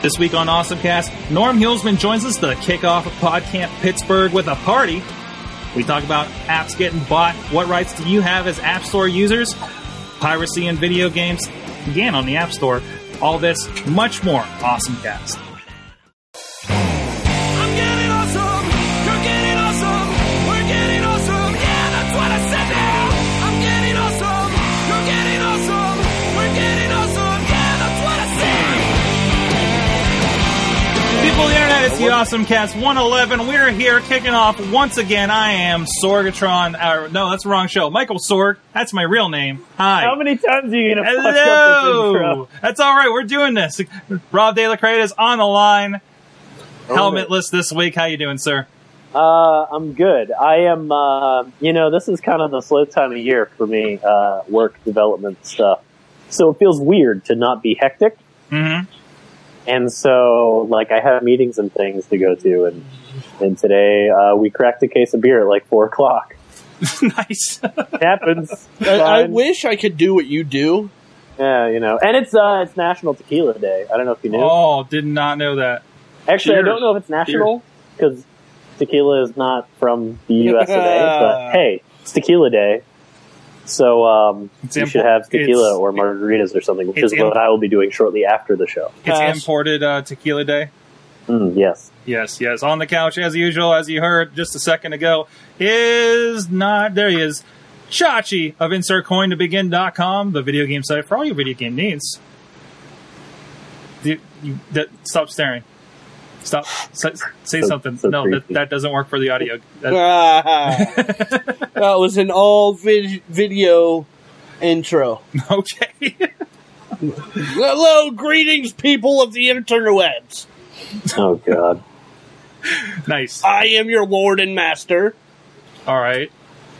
This week on AwesomeCast, Norm Hulsman joins us to kick off PodCamp Pittsburgh with a party. We talk about apps getting bought. What rights do you have as App Store users? Piracy in video games, again on the App Store. All this, much more. AwesomeCast. Internet, Cast 111. We're here kicking off once again. I am Sorgatron. Uh, no, that's the wrong show. Michael Sorg. That's my real name. Hi. How many times are you gonna fuck up this intro? That's all right. We're doing this. Rob De La Creta is on the line. Helmetless this week. How you doing, sir? Uh, I'm good. I am. Uh, you know, this is kind of the slow time of year for me. Uh, work development stuff. So it feels weird to not be hectic. Mm-hmm. And so, like, I have meetings and things to go to, and and today uh, we cracked a case of beer at like four o'clock. nice. It happens. I, I wish I could do what you do. Yeah, you know, and it's uh, it's National Tequila Day. I don't know if you knew. oh, did not know that. Actually, I don't know if it's national because tequila is not from the U.S. today. But hey, it's Tequila Day, so um, you impo- should have tequila or margaritas or something, which it's is what I will be doing shortly after the show. It's Pass. imported uh, tequila day. Mm, yes, Yes, yes. On the couch, as usual, as you heard just a second ago, is not. There he is. Chachi of InsertCoinToBegin.com, the video game site for all your video game needs. You, you, that, stop staring. Stop. Say, say So- something. so no, that, that doesn't work for the audio. That- Ah, that was an all vid- video intro. okay. Hello, greetings, people of the interwebs. oh god, nice. I am your lord and master, All right.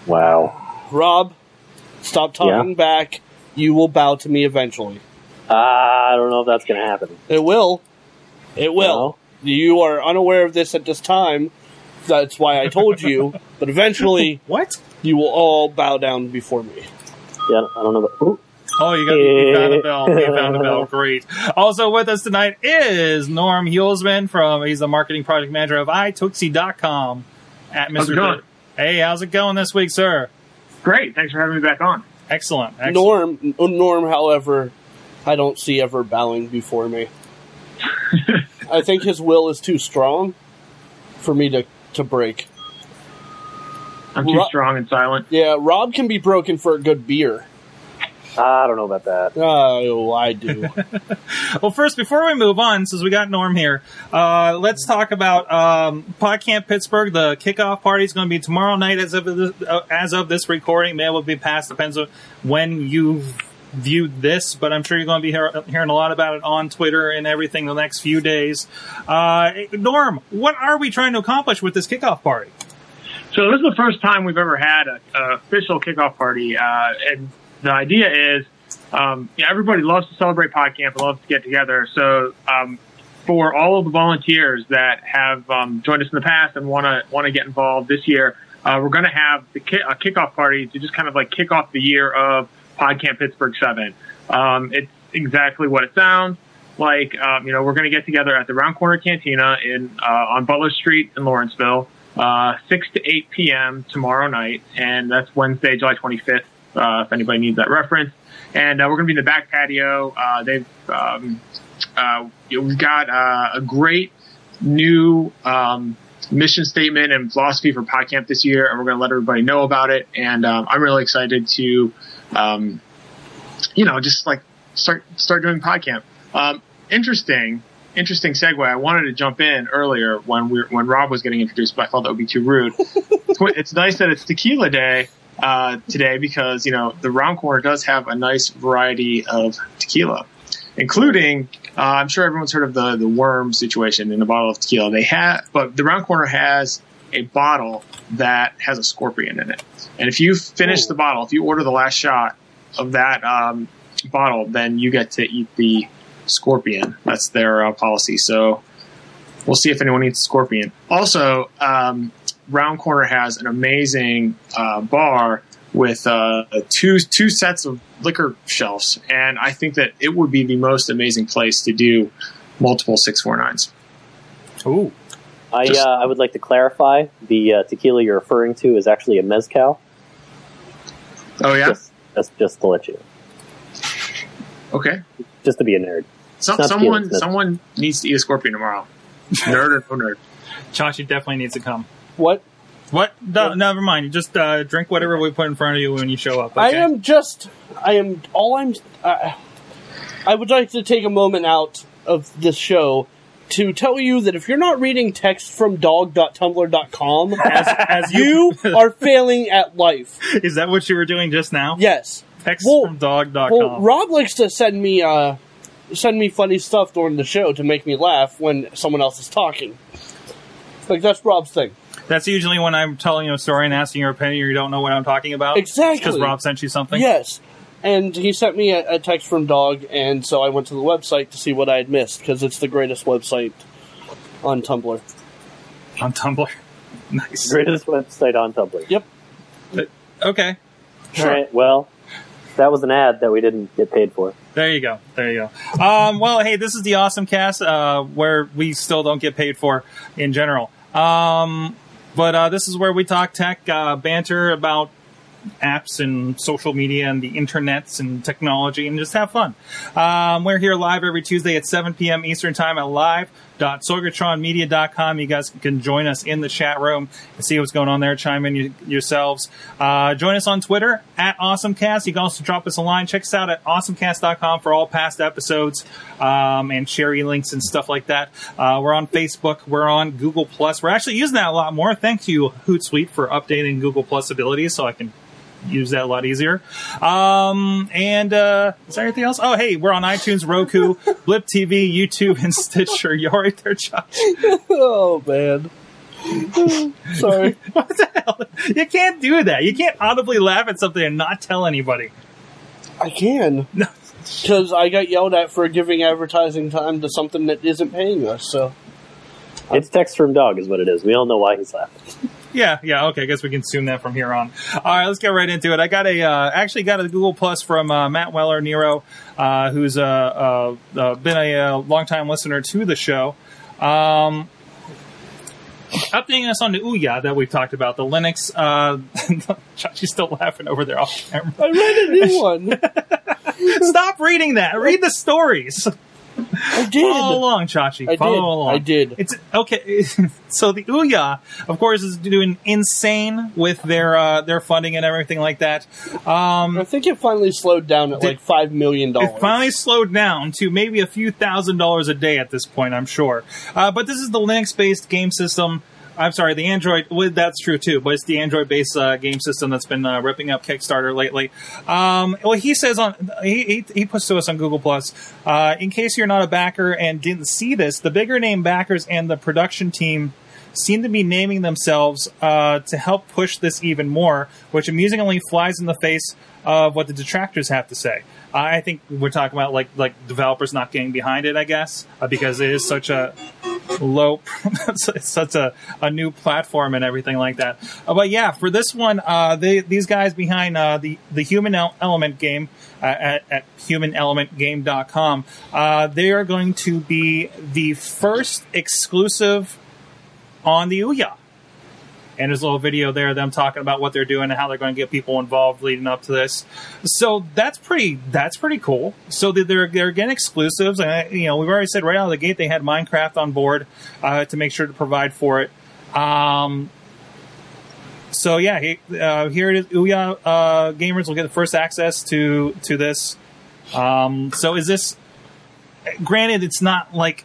wow. Rob. Stop talking Yeah? back. You will bow to me eventually. I don't know if that's gonna happen. It will. It will. You are unaware of this at this time. That's why I told you. but eventually, What? you will all bow down before me. Yeah, I don't know. But, ooh, Oh, you got you found a bell. You found a bell. Great. Also with us tonight is Norm Hulsman from he's the marketing project manager of iTwixie.com at How's Mr. it going? Hey, how's it going this week, sir? Great. Thanks for having me back on. Excellent. Excellent. Norm, Norm, however, I don't see ever bowing before me. I think his will is too strong for me to, to break. I'm too Ro- strong and silent. Yeah, Rob can be broken for a good beer. I don't know about that. Oh, I do. Well, first, before we move on, since we got Norm here, uh, let's talk about um, PodCamp Pittsburgh. The kickoff party is going to be tomorrow night as of this, uh, as of this recording. May will be passed. Depends on when you viewed this, but I'm sure you're going to be hear, hearing a lot about it on Twitter and everything the next few days. Uh, Norm, what are we trying to accomplish with this kickoff party? So this is the first time we've ever had an official kickoff party, uh, and the idea is, um, yeah, everybody loves to celebrate PodCamp and loves to get together. So um, for all of the volunteers that have um, joined us in the past and want to want to get involved this year, uh, we're going to have the ki- a kickoff party to just kind of like kick off the year of PodCamp Pittsburgh Seven. Um, it's exactly what it sounds like. Um, you know, we're going to get together at the Round Corner Cantina in uh, on Butler Street in Lawrenceville, uh, six to eight p.m. tomorrow night, and that's Wednesday, July twenty fifth. Uh, if anybody needs that reference, and uh, we're going to be in the back patio. Uh, they've um, uh, we've got uh, a great new um, mission statement and philosophy for PodCamp this year, and we're going to let everybody know about it. And um, I'm really excited to, um, you know, just like start start doing PodCamp. Um, interesting, interesting segue. I wanted to jump in earlier when we when Rob was getting introduced, but I thought that would be too rude. it's, it's nice that it's Tequila Day uh, today because you know the Round Corner does have a nice variety of tequila, including uh, I'm sure everyone's heard of the the worm situation in a bottle of tequila. They have, but the Round Corner has a bottle that has a scorpion in it, and if you finish Ooh. the bottle, if you order the last shot of that um, bottle, then you get to eat the scorpion. That's their uh, policy. So we'll see if anyone eats scorpion. Also, um, Round Corner has an amazing uh, bar with uh, two two sets of liquor shelves, and I think that it would be the most amazing place to do multiple six four nines. Ooh. I Just- uh, I would like to clarify the uh, tequila you're referring to is actually a mezcal. Oh yeah, Just, that's just to let you, okay. just to be a nerd. So, It's not someone tequila, someone needs to eat a scorpion tomorrow. nerd or no nerd. Chachi definitely needs to come. What? What? No, never mind. Just uh, drink whatever we put in front of you when you show up. I am just. I am. All I'm. Uh, I would like to take a moment out of this show to tell you that if you're not reading text from dog.tumblr.com, As, as you, are failing at life. is that what you were doing just now? Yes. Text Well- from dog.com. Well, Rob likes to send me uh, send me funny stuff during the show to make me laugh when someone else is talking. Like that's Rob's thing. That's usually when I'm telling you a story and asking your opinion, or you don't know what I'm talking about. Exactly. Because Rob sent you something. Yes. And he sent me a, a text from Dog, and so I went to the website to see what I had missed because it's the greatest website on Tumblr. On Tumblr. Nice. Greatest website on Tumblr. Yep. Okay. All right. Well, that was an ad that we didn't get paid for. There you go. There you go. Um, well, hey, this is the awesome cast uh, where we still don't get paid for in general. Um, but uh, this is where we talk tech, uh, banter about apps and social media and the internets and technology and just have fun. Um, we're here live every Tuesday at 7 p.m. Eastern Time at live.sorgatronmedia.com. You guys can join us in the chat room and see what's going on there. Chime in yourselves. Uh, join us on Twitter at AwesomeCast. You can also drop us a line. Check us out at awesomecast.com for all past episodes um, and cherry links and stuff like that. Uh, we're on Facebook. We're on Google Plus. We're actually using that a lot more. Thank you, Hootsuite, for updating Google Plus abilities so I can use that a lot easier. Um, and uh, is there anything else? Oh, hey, we're on iTunes, Roku, Blip TV, YouTube, and Stitcher. You're right there, Josh. Oh man. Sorry. What the hell? You can't do that. You can't audibly laugh at something and not tell anybody. I can. No. Because I got yelled at for giving advertising time to something that isn't paying us. So It's text from dog, is what it is. We all know why he's laughing. Yeah, yeah, okay. I guess we can assume that from here on. All right, let's get right into it. I got a uh, actually got a Google Plus from uh, Matt Weller Nero, uh, who's uh, uh, uh, been a, uh longtime listener to the show. Um, updating us on the Ouya that we've talked about, the Linux. Uh, Chachi's still laughing over there off camera. I read a new one. Stop reading that. Read the stories. I did. Follow along, Chachi. I Follow did. along. I did. It's okay. so the Ouya, of course, is doing insane with their uh, their funding and everything like that. Um, I think it finally slowed down at Did- like five million dollars. it finally slowed down to maybe a few thousand dollars a day at this point, I'm sure. Uh, but this is the Linux-based game system. I'm sorry, the Android. Well, that's true too, but it's the Android-based uh, game system that's been uh, ripping up Kickstarter lately. Um, well, he says on he, he, puts to us on Google Plus. Uh, in case you're not a backer and didn't see this, the bigger name backers and the production team seem to be naming themselves uh, to help push this even more, which amusingly flies in the face of what the detractors have to say. I think we're talking about like like developers not getting behind it, I guess, uh, because it is such a low, it's such a, a new platform and everything like that. Uh, but yeah, for this one, uh, they, these guys behind uh, the the Human El- Element game uh, at, at humanelementgame.com, uh, they are going to be the first exclusive on the Ouya. And there's a little video there them talking about what they're doing and how they're going to get people involved leading up to this. So that's pretty that's pretty cool. So they're they're getting exclusives, and you know we've already said right out of the gate they had Minecraft on board uh, to make sure to provide for it. Um, so yeah, he, uh, here it is. Ouya uh, gamers will get the first access to to this. Um, so is this? Granted, it's not like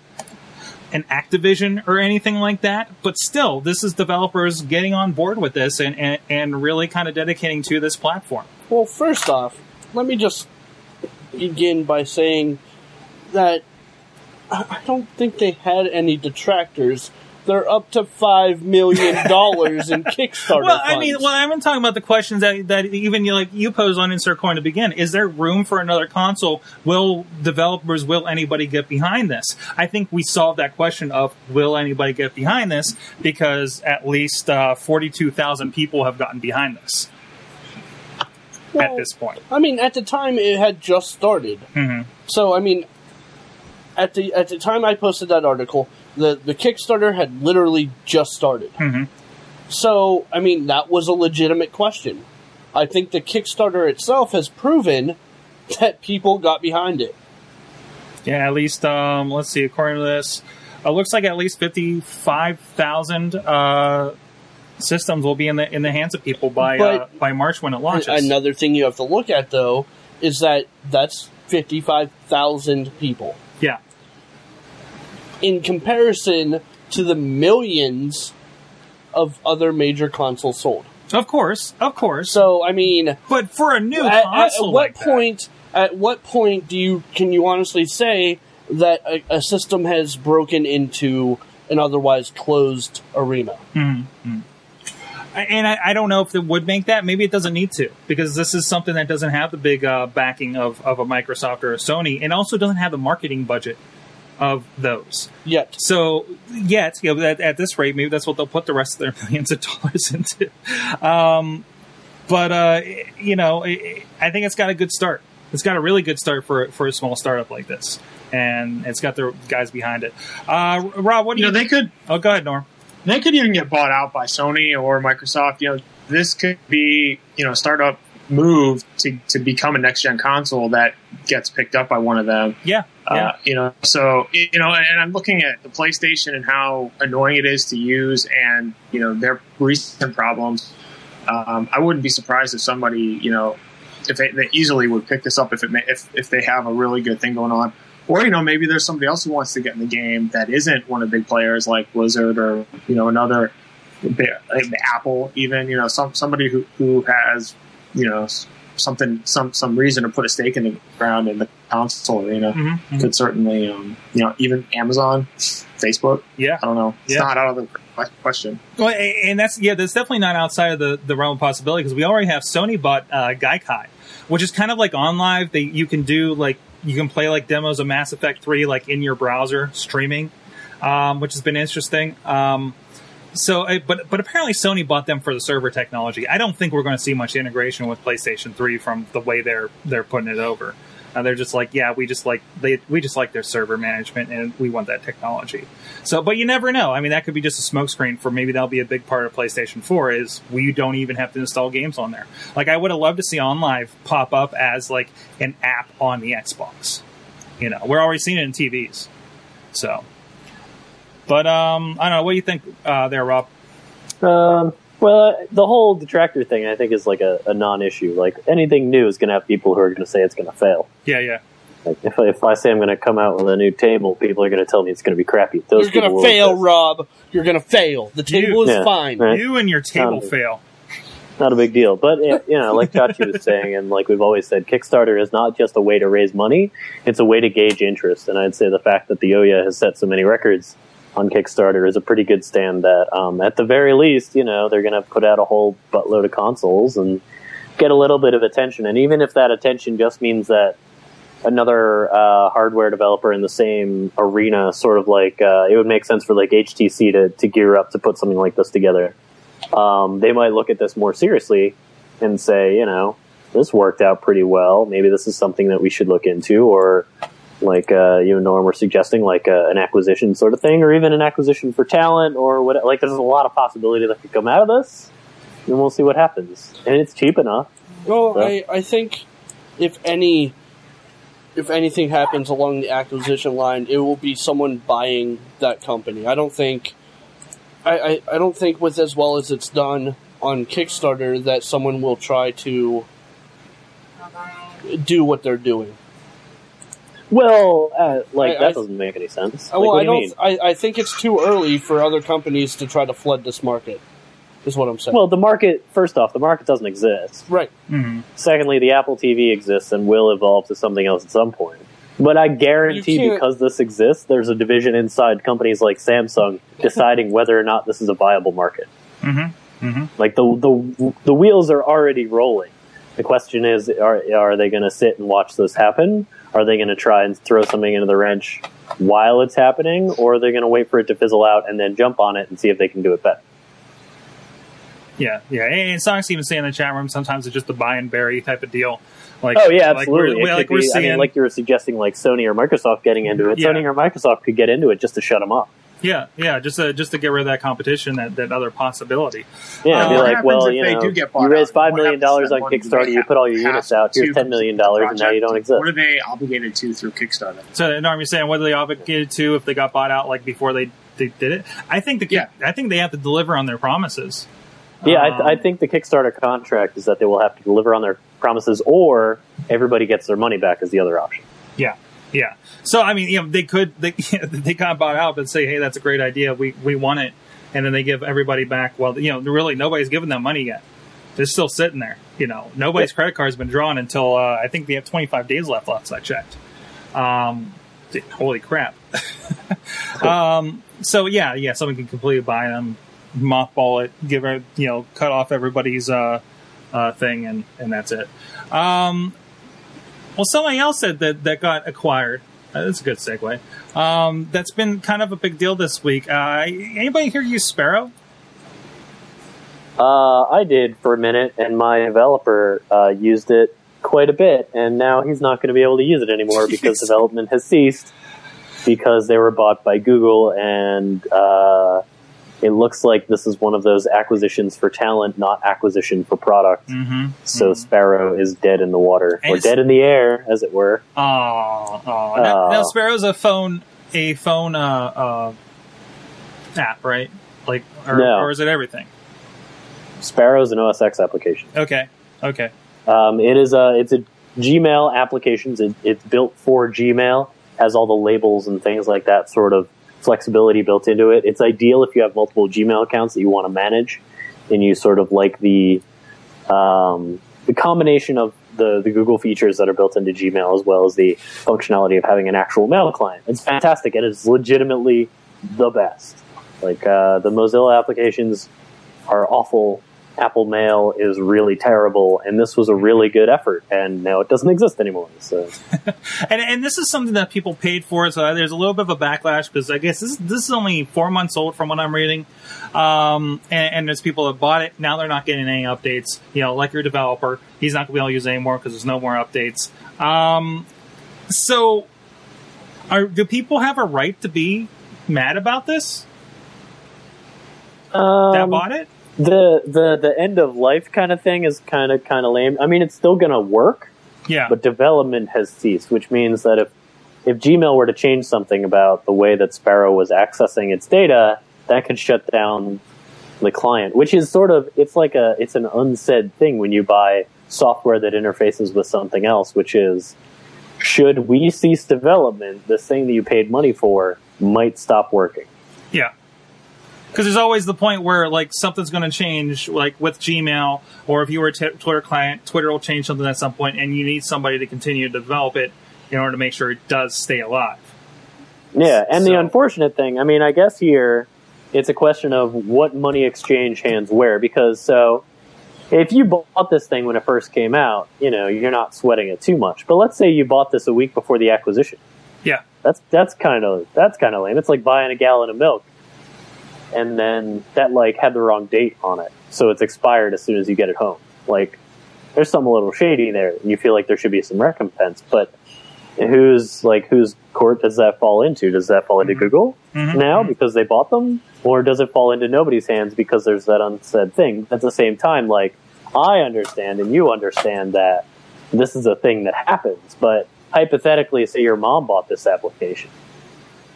an Activision or anything like that, but still, this is developers getting on board with this and and, and really kind of dedicating to this platform. Well, first off, let me just begin by saying that I I don't think they had any detractors. They're up to five million dollars in Kickstarter. Well, I mean, well, I've been talking about the questions that, that even you like you pose on Insert Coin to begin. Is there room for another console? Will developers, will anybody get behind this? I think we solved that question of will anybody get behind this because at least uh, forty-two thousand people have gotten behind this at this point. I mean, at the time it had just started, Mhm. so I mean, at the at the time I posted that article, the the Kickstarter had literally just started. Mhm. So, I mean, that was a legitimate question. I think the Kickstarter itself has proven that people got behind it. Yeah, at least um, let's see. According to this, it looks like at least fifty-five thousand uh, systems will be in the in the hands of people by uh, by March when it launches. Another thing you have to look at, though, is that that's 55,000 people. Yeah, In comparison to the millions of other major consoles sold. of course, of course. So, I mean, but for a new at, at what like that- point at what point do you can you honestly say that a, a system has broken into an otherwise closed arena? I- and I, I don't know if it would make that. Maybe it doesn't need to because this is something that doesn't have the big uh, backing of, of a Microsoft or a Sony, and also doesn't have the marketing budget of those. Yet, So yet, you know, at, at this rate, maybe that's what they'll put the rest of their millions of dollars into. Um, but uh, you know, I I think it's got a good start. It's got a really good start for for a small startup like this, and it's got the guys behind it. Uh, Rob, what do You you? know, they could oh, go ahead, Norm. they could even get bought out by Sony or Microsoft. You know, this could be you know a startup move to to become a next gen console that gets picked up by one of them. Yeah, yeah. Uh, you know, so you know, and I'm looking at the PlayStation and how annoying it is to use, and you know their recent problems. Um, I wouldn't be surprised if somebody, you know, if they, they easily would pick this up if it may, if if they have a really good thing going on, or you know maybe there's somebody else who wants to get in the game that isn't one of the big players like Blizzard or you know another like Apple even you know some somebody who who has you know something some some reason to put a stake in the ground in the console arena Mhm, mhm. could certainly um, you know even Amazon, Facebook. Yeah. I don't know. It's Yeah. not out of the question. Well, and that's yeah, that's definitely not outside of the, the realm of possibility because we already have Sony bought uh, Gaikai, which is kind of like OnLive. They you can do like you can play like demos of Mass Effect Three like in your browser streaming, um, which has been interesting. Um, so, uh, but but apparently Sony bought them for the server technology. I don't think we're going to see much integration with PlayStation Three from the way they're they're putting it over. Uh, they're just like, yeah, we just like they we just like their server management and we want that technology. So, but you never know. I mean, that could be just a smokescreen for maybe that'll be a big part of PlayStation 4 is we don't even have to install games on there. Like, I would have loved to see OnLive pop up as like an app on the Xbox. You know, we're already seeing it in TVs. So, but um, I don't know. What do you think uh, there, Rob? Um, well, uh, the whole detractor thing, I think, is like a, a non-issue. Like anything new is going to have people who are going to say it's going to fail. Yeah, yeah. Like if, I- if I say I'm going to come out with a new table, people are going to tell me it's going to be crappy. Those you're going to fail, exist. Rob. You're going to fail. The table is Yeah. fine. Right. You and your table Um, fail. Not a big deal, but you know, like Chachi was saying, and like we've always said, Kickstarter is not just a way to raise money; it's a way to gauge interest. And I'd say the fact that the Ouya has set so many records on Kickstarter is a pretty good stand. That um, at the very least, you know, they're going to put out a whole buttload of consoles and get a little bit of attention. And even if that attention just means that another uh, hardware developer in the same arena, sort of like uh, it would make sense for like HTC to, to gear up to put something like this together. Um, they might look at this more seriously and say, you know, this worked out pretty well. Maybe this is something that we should look into, or like uh, you and Norm were suggesting, like uh, an acquisition sort of thing, or even an acquisition for talent, or what. Like, there's a lot of possibility that could come out of this, and we'll see what happens. And it's cheap enough. Well, Yeah. I, I think if any if anything happens along the acquisition line, it will be someone buying that company. I don't think I, I, I don't think with as well as it's done on Kickstarter that someone will try to do what they're doing. Well, uh, like I- that I- doesn't make any sense. Uh, Like, well, what I do you don't. mean? I, I think it's too early for other companies to try to flood this market. Is what I'm saying. Well, the market. First off, the market doesn't exist. right. hmm Secondly, the Apple TV exists and will evolve to something else at some point. But I guarantee You because this exists, there's a division inside companies like Samsung deciding whether or not this is a viable market. hmm hmm Like the the the wheels are already rolling. The question is, are are they going to sit and watch this happen? Are they going to try and throw something into the wrench while it's happening, or are they going to wait for it to fizzle out and then jump on it and see if they can do it better? Yeah, yeah. And Sonic's even saying in the chat room sometimes it's just a buy and bury type of deal. Like, Oh yeah, like we're- absolutely. we- like we're be- I seeing, mean, like you were suggesting, like Sony or Microsoft getting into it. Yeah. Sony or Microsoft could get into it just to shut them up. Yeah, yeah, just to, just to get rid of that competition, that, that other possibility. Yeah, Uh, be like, well, you know, you bought raised out? five What million happens dollars on Kickstarter, you put all your units out. Here's to ten million dollars, and now you don't exist. What are they obligated to through Kickstarter? So, Norm, you're saying what are they obligated to if they got bought out like before they, they did it? I think the Yeah. I think they have to deliver on their promises. Yeah, Um, I, I think the Kickstarter contract is that they will have to deliver on their promises, or everybody gets their money back as the other option. Yeah, yeah. So I mean, you know, they could they they got bought out, and say, hey, that's a great idea. We we want it, and then they give everybody back. Well, you know, really nobody's given them money yet. They're still sitting there. You know, nobody's credit card's been drawn until uh, I think they have 25 days left. Last I checked. Um, holy crap. um, so yeah, yeah, someone can completely buy them, mothball it, give it, you know, cut off everybody's uh, uh, thing, and and that's it. Um, well, somebody else said that that got acquired. Uh, that's a good segue. Um, that's been kind of a big deal this week. Uh, anybody here use Sparrow? Uh, I did for a minute, and my developer uh, used it quite a bit, and now he's not going to be able to use it anymore because development has ceased because they were bought by Google, and uh, it looks like this is one of those acquisitions for talent, not acquisition for product. Mm-hmm. So Sparrow is dead in the water, And or dead in the air, as it were. Oh, oh. Now, Oh. now Sparrow's a phone, a phone uh, uh, app, right? Like, or, No. or is it everything? Sparrow's an OS X application. Okay, okay. Um, it is a it's a Gmail application. It, it's built for Gmail, has all the labels and things like that sort of flexibility built into it. It's ideal if you have multiple Gmail accounts that you want to manage, and you sort of like the um, the combination of the the Google features that are built into Gmail as well as the functionality of having an actual mail client. It's fantastic. and It is legitimately the best. Like uh, the Mozilla applications are awful. Apple Mail is really terrible, and this was a really good effort, and now it doesn't exist anymore. So And, and this is something that people paid for, so there's a little bit of a backlash because I guess this, this is only four months old from what I'm reading. Um, and, and there's people that bought it. Now they're not getting any updates. You know, like your developer, he's not going to be able to use it anymore because there's no more updates. Um, so, are, do people have a right to be mad about this? that um, bought it? The the the end of life kind of thing is kind of kind of lame. I mean, it's still going to work, Yeah. but development has ceased, which means that if if Gmail were to change something about the way that Sparrow was accessing its data, that could shut down the client, which is sort of it's like a it's an unsaid thing when you buy software that interfaces with something else, which is should we cease development, this thing that you paid money for might stop working. Yeah. Because there's always the point where like something's going to change, like with Gmail, or if you were a t- Twitter client, Twitter will change something at some point, and you need somebody to continue to develop it in order to make sure it does stay alive. Yeah, and So- the unfortunate thing, I mean, I guess here it's a question of what money exchange hands where. Because so, if you bought this thing when it first came out, you know, you're not sweating it too much. But let's say you bought this a week before the acquisition. Yeah. That's that's kind of that's kind of lame. It's like buying a gallon of milk, and then that like had the wrong date on it, so it's expired as soon as you get it home. Like, there's some a little shady there, and you feel like there should be some recompense, but who's like whose court does that fall into? Does that fall into Google Mhm. now because they bought them, or does it fall into nobody's hands because there's that unsaid thing? At the same time, like I understand and you understand that this is a thing that happens, but hypothetically, say your mom bought this application.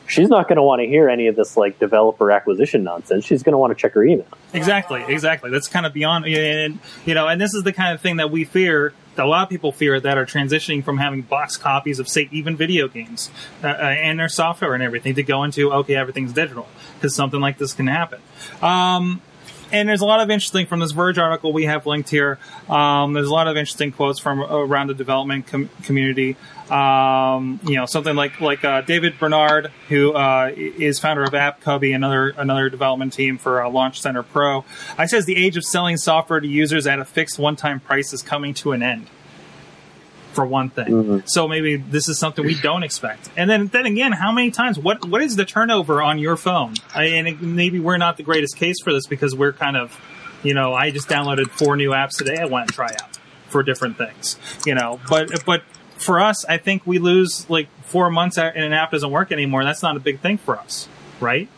She's not going to want to hear any of this like developer acquisition nonsense. She's going to want to check her email. Exactly, exactly. That's kind of beyond, and you know, and this is the kind of thing that we fear. That a lot of people fear that are transitioning from having box copies of, say, even video games uh, uh, and their software and everything to go into okay, everything's digital because something like this can happen. Um, and there's a lot of interesting from this Verge article we have linked here. Um, there's a lot of interesting quotes from around the development com- community. Um, you know, something like like uh, David Barnard, who uh, is founder of AppCubby, another another development team for uh, Launch Center Pro. I says the age of selling software to users at a fixed one-time price is coming to an end. For one thing, mm-hmm. so maybe this is something we don't expect. And then, then again, how many times? What what is the turnover on your phone? I, and it, maybe we're not the greatest case for this because we're kind of, you know, I just downloaded four new apps today. I want to try out. for different things, you know. But but for us, I think we lose like four months and an app doesn't work anymore. That's not a big thing for us, right?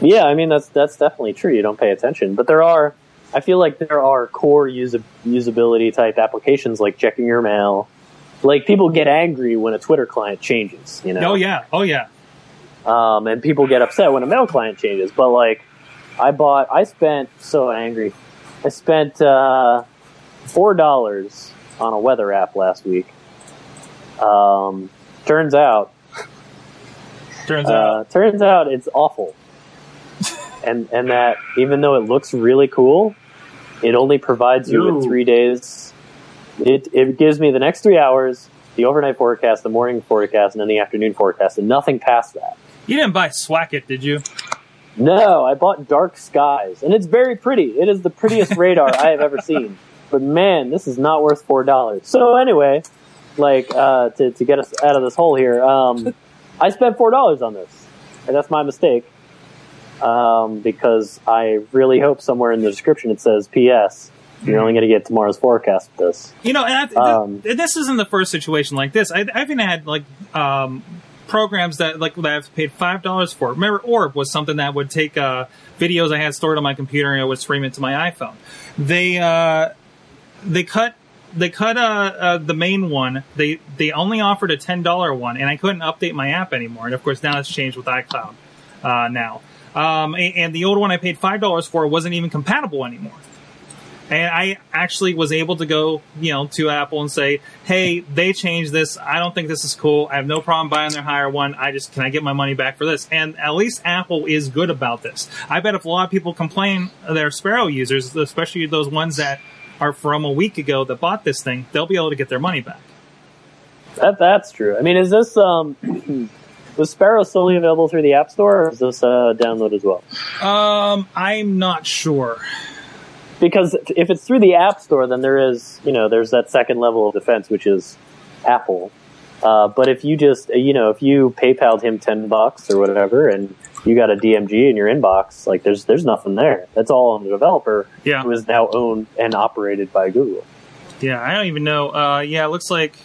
Yeah, I mean that's that's definitely true. You don't pay attention, but there are. I feel like there are core usa- usability type applications like checking your mail. Like people get angry when a Twitter client changes. You know. Oh yeah, oh yeah. um, and people get upset when a mail client changes. But like, I bought, I spent so angry. I spent uh, four dollars on a weather app last week. Um, turns out, Turns out, uh, turns out it's awful, and and that even though it looks really cool, it only provides you Ooh. with three days. It it gives me the next three hours, the overnight forecast, the morning forecast, and then the afternoon forecast, and nothing past that. you didn't buy Swacket, did you? No, I bought Dark Skies, and it's very pretty. It is the prettiest radar I have ever seen. But man, this is not worth four dollars. So anyway, like uh, to to get us out of this hole here, um, I spent four dollars on this, and that's my mistake. Um, because I really hope somewhere in the description it says "P.S." You're only going to get tomorrow's forecast with this. You know, and I, Um, th- this isn't the first situation like this. I, I've even had like um, programs that like that I've paid five dollars for. Remember, Orb was something that would take uh, videos I had stored on my computer and it would stream it to my iPhone. They uh, they cut they cut uh, uh, the main one. They they only offered a ten dollar one, and I couldn't update my app anymore. And of course, now it's changed with iCloud uh, now. Um, and, and the old one I paid five dollars for wasn't even compatible anymore. And I actually was able to go, you know, to Apple and say, "Hey, they changed this. I don't think this is cool. I have no problem buying their higher one. I just can I get my money back for this?" And at least Apple is good about this. I bet if a lot of people complain, they're Sparrow users, especially those ones that are from a week ago that bought this thing, they'll be able to get their money back. That that's true. I mean, is this um, was Sparrow solely available through the App Store, or is this a download as well? Um, I'm not sure. because if it's through the app store then there is you know there's that second level of defense which is apple uh, but if you just you know if you paypal'd him 10 bucks or whatever and you got a dmg in your inbox like there's there's nothing there that's all on the developer Yeah. who is now owned and operated by google Yeah, I don't even know. Uh, yeah, it looks like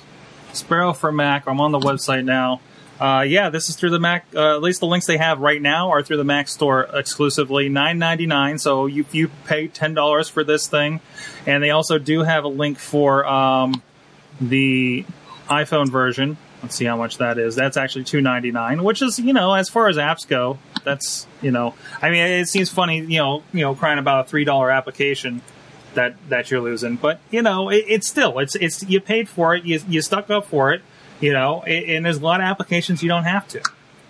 Sparrow for Mac. I'm on the website now. Uh, yeah, this is through the Mac. Uh, at least the links they have right now are through the Mac Store exclusively, nine ninety nine. So you you pay ten dollars for this thing, and they also do have a link for um, the iPhone version. Let's see how much that is. That's actually two ninety nine, which is you know as far as apps go, that's you know. I mean, it seems funny, you know, you know, crying about a three dollar application that that you're losing. But you know, it, it's still it's it's you paid for it, you you stuck up for it, you know, and, there's a lot of applications you don't have to.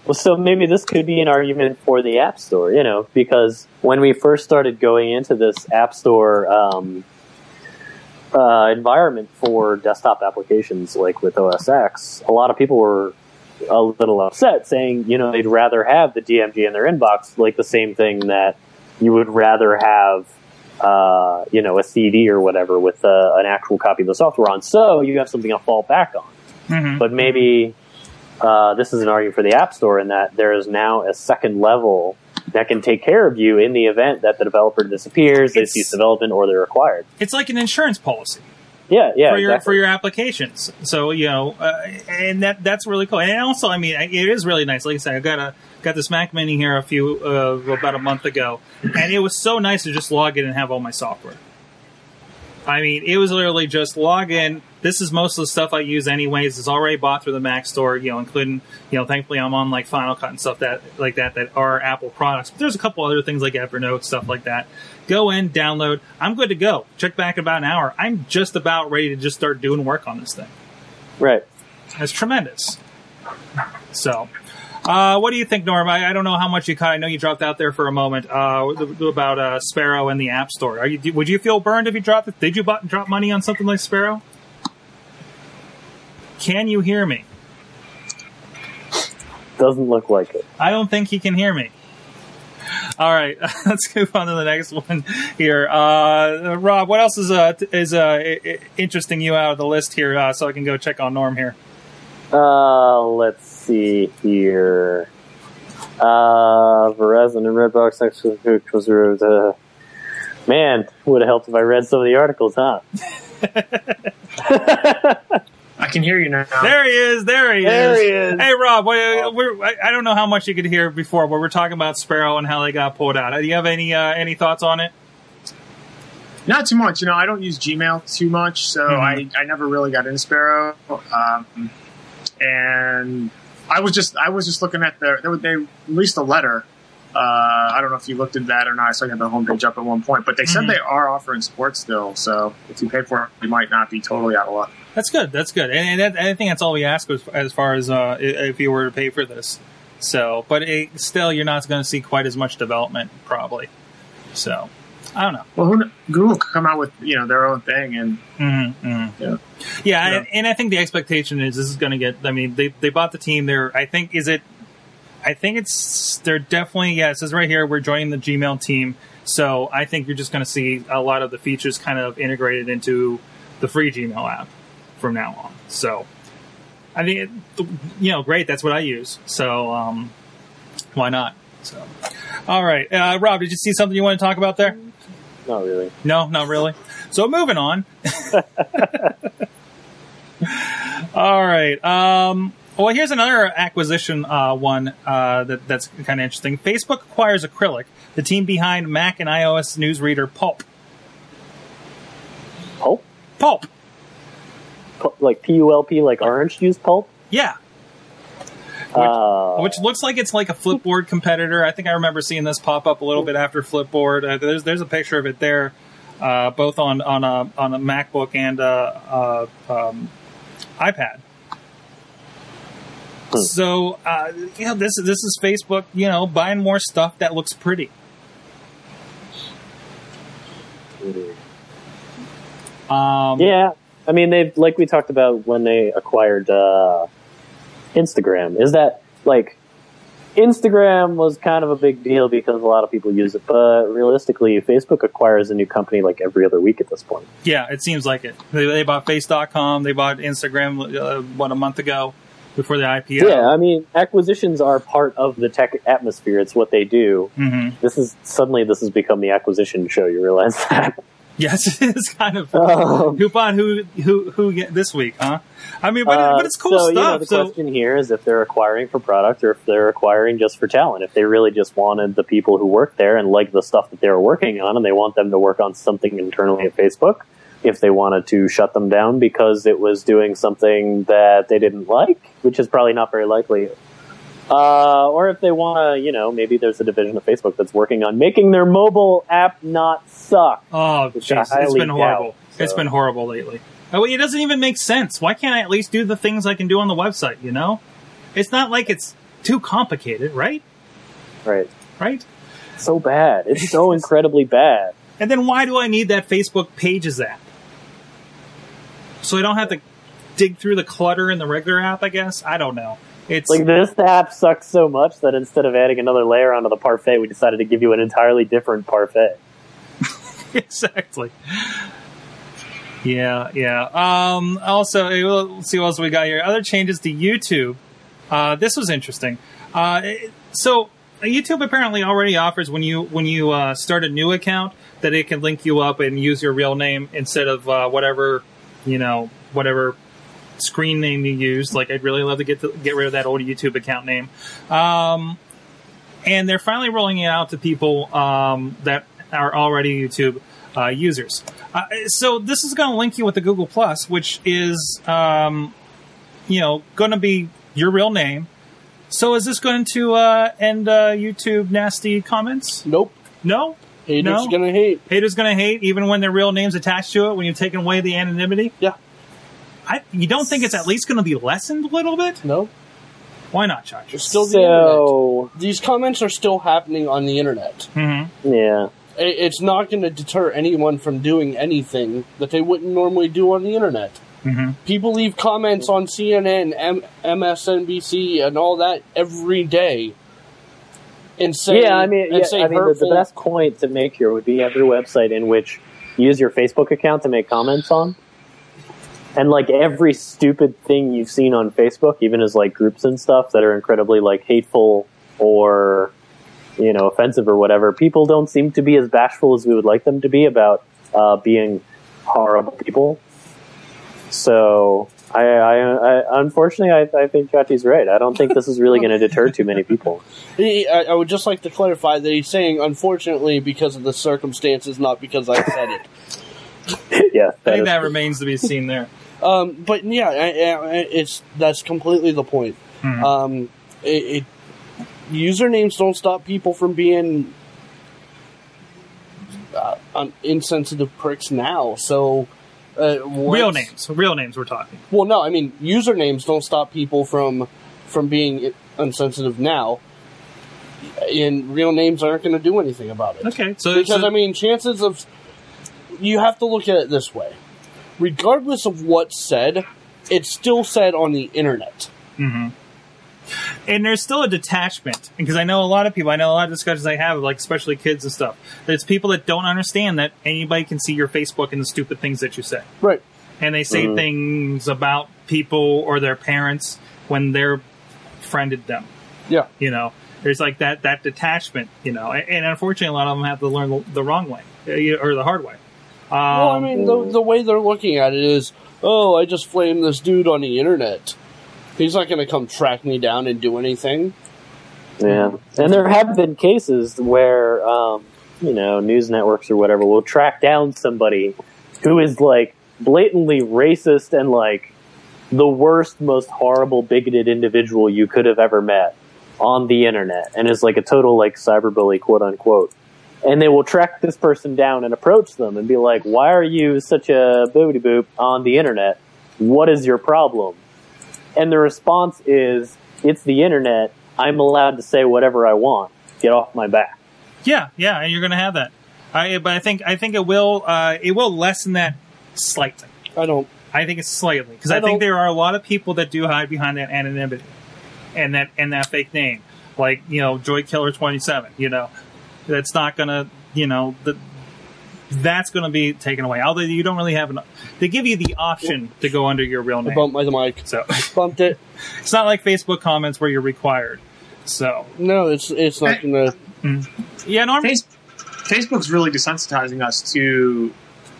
Well, so maybe this could be an argument for the App Store, you know, because when we first started going into this App Store um, uh, environment for desktop applications, like with OS X, a lot of people were a little upset, saying, you know, they'd rather have the DMG in their inbox, like the same thing that you would rather have, uh, you know, a CD or whatever with uh, an actual copy of the software on. So you have something to fall back on. Mhm. But maybe uh, this is an argument for the App Store in that there is now a second level that can take care of you in the event that the developer disappears, they cease development, or they're acquired. It's like an insurance policy. Yeah, yeah, for your exactly. for your applications. So you know, uh, and that that's really cool. And also, I mean, it is really nice. Like I said, I got a got this Mac Mini here a few uh, about a month ago, and it was so nice to just log in and have all my software. I mean, it was literally just log in. This is most of the stuff I use anyways. It's already bought through the Mac Store, you know, including, you know, thankfully I'm on like Final Cut and stuff that like that that are Apple products. But there's a couple other things like Evernote stuff like that. Go in, download. I'm good to go. Check back in about an hour. I'm just about ready to just start doing work on this thing. right. It's tremendous. So, uh, what do you think, Norm? I, I don't know how much you caught. I know you dropped out there for a moment uh, about uh, Sparrow and the App Store. Are you, would you feel burned if you dropped it? Did you drop money on something like Sparrow? Can you hear me? Doesn't look like it. I don't think he can hear me. All right, let's move on to the next one here. Uh, Rob, what else is uh, is uh, interesting you out of the list here, uh, so I can go check on Norm here? Uh, let's see here. Uh, Verizon and Redbox next actually was uh, Man, would have helped if I read some of the articles, huh? I can hear you now. There he is. There he There is. he is. Hey, Rob. We're, we're, I I don't know how much you could hear before, but we're talking about Sparrow and how they got pulled out. Do you have any uh, any thoughts on it? Not too much. You know, I don't use Gmail too much, so Mhm. I, I never really got into Sparrow. Um, and I was just I was just looking at their they, they released a letter. Uh, I don't know if you looked at that or not. I saw you had the homepage up at one point, but they said they are offering support still. So if you pay for it, you might not be totally out of luck. That's good. That's good. And, and that, I think that's all we ask as, far as uh, if you were to pay for this. So, but it, still, you're not going to see quite as much development, probably. So, I don't know. Well, who, Google could come out with you know their own thing, and Mm-hmm, mm-hmm. Yeah. Yeah, Yeah. And, and I think the expectation is this is going to get. I mean, they they bought the team. There, I think is it. I think it's they're definitely yeah. It says right here we're joining the Gmail team. So I think you're just going to see a lot of the features kind of integrated into the free Gmail app from now on. So I mean, it, you know, great. That's what I use. So um, why not? So all right, uh, Rob, did you see something you want to talk about there? Not really. No, not really. So moving on. All right. Um, well, here's another acquisition uh, one uh, that, that's kind of interesting. Facebook acquires Acrylic, the team behind Mac and iOS newsreader Pulp. Pulp? Pulp. Pu- Like P U L P, like orange juice pulp? Yeah. Uh, Which looks like it's like a Flipboard competitor. I think I remember seeing this pop up a little bit after Flipboard. Uh, there's there's a picture of it there, uh, both on on a on a MacBook and uh, uh, um, iPad. So uh, you know this this is Facebook, you know, buying more stuff that looks pretty. Um, Yeah, I mean they've like we talked about when they acquired uh, Instagram. Is that like Instagram was kind of a big deal because a lot of people use it, but realistically, Facebook acquires a new company like every other week at this point. Yeah, it seems like it. They, they bought Face.com. They bought Instagram, uh, what, a month ago before the IPO? Yeah, I mean acquisitions are part of the tech atmosphere. It's what they do. hmm This is suddenly this has become the acquisition show. You realize that? Yes, it is kind of. Um, who bought who, who, who get this week, huh? I mean, but, Uh, but it's cool so, You know, the so, question here is if they're acquiring for product or if they're acquiring just for talent. If they really just wanted the people who work there and like the stuff that they were working on, and they want them to work on something internally at Facebook. If they wanted to shut them down because it was doing something that they didn't like, which is probably not very likely. Uh, or if they want to, you know, maybe there's a division of Facebook that's working on making their mobile app not suck. oh, jeez, it's been horrible. doubt, It's so. been horrible lately. Oh, it doesn't even make sense. Why can't I at least do the things I can do on the website? You know, it's not like it's too complicated, right? Right. Right? So bad. It's so incredibly bad. And then why do I need that Facebook Pages app? So I don't have to dig through the clutter in the regular app. I guess I don't know. It's Like this app sucks so much that instead of adding another layer onto the parfait, we decided to give you an entirely different parfait. exactly. Yeah, yeah. Um, also, eh, we'll- let's see what else we got here. Other changes to YouTube. Uh, this was interesting. Uh, it- so uh, YouTube apparently already offers when you when you uh, start a new account that it can link you up and use your real name instead of uh, whatever you know whatever screen name you used. Like I'd really love to get to, get rid of that old YouTube account name. Um, and they're finally rolling it out to people um, that are already YouTube uh, users. Uh, so this is going to link you with the Google Plus, which is um, you know going to be your real name. So is this going to uh, end uh, YouTube nasty comments? Nope. No, Haters No. gonna hate. haters going to hate even when their real name's attached to it. When you've taken away the anonymity, Yeah. I, you don't think it's at least going to be lessened a little bit? No. Why not, Chuck? It's still the internet. So These comments are still happening on the internet. Mm-hmm. yeah, I- It's not going to deter anyone from doing anything that they wouldn't normally do on the internet. Mm-hmm. People leave comments on CNN, M- MSNBC, and all that every day. And say, yeah. I mean, yeah, I mean, the, the best point to make here would be every website in which you use your Facebook account to make comments on, and like every stupid thing you've seen on Facebook, even as like groups and stuff that are incredibly like hateful or you you know offensive or whatever, people don't seem to be as bashful as we would like them to be about uh, being horrible people. So I, I, I unfortunately I, I think Chachi's right. I don't think this is really going to deter too many people. He, I, I would just like to clarify that he's saying, unfortunately, because of the circumstances, not because I said it. yeah, I think is- that remains to be seen there. Um, but yeah, I, I, it's that's completely the point. Mhm. Um, it, it usernames don't stop people from being uh, insensitive pricks now. So, uh, Real names, real names. We're talking. Well, no, I mean usernames don't stop people from from being insensitive now. And real names aren't going to do anything about it. Okay, so Because so- I mean, chances of you have to look at it this way: regardless of what's said, it's still said on the internet. Mm-hmm. And there's still a detachment because I know a lot of people. I know a lot of discussions I have, like especially kids and stuff. There's people that don't understand that anybody can see your Facebook and the stupid things that you say, Right. and they say Mhm. things about people or their parents when they're friended them. Yeah. You know, there's like that that detachment. You know, and, and unfortunately, a lot of them have to learn the, the wrong way uh, or the hard way. Um, well, I mean, the, the way they're looking at it is, oh, I just flamed this dude on the internet. He's not going to come track me down and do anything. Yeah, and there have been cases where um, you know news networks or whatever will track down somebody who is like blatantly racist and like the worst, most horrible, bigoted individual you could have ever met on the internet, and is like a total like cyberbully, quote unquote. And they will track this person down and approach them and be like, "Why are you such a boobity boop on the internet? What is your problem?" And the response is, "It's the internet. I'm allowed to say whatever I want. Get off my back." Yeah, yeah, and you're going to have that. I, but I think I think it will uh, it will lessen that slightly. I don't. I think it's slightly because I I, think there are a lot of people that do hide behind that anonymity and that and that fake name, like you know Joy Killer twenty seven. You know, that's not gonna you know the that's going to be taken away. Although you don't really have an, they give you the option to go under your real I name. bumped my mic. So Bumped it. it's not like Facebook comments where you're required. So No, it's it's not going to. yeah, Norm. Face- Facebook's really desensitizing us to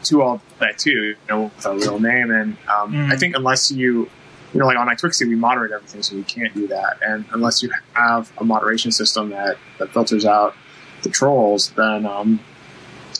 to all that too, you know, with our real name. And um, Mhm. I think unless you, you know, like on iTwixie, we moderate everything, so we can't do that. And unless you have a moderation system that, that filters out the trolls, then um,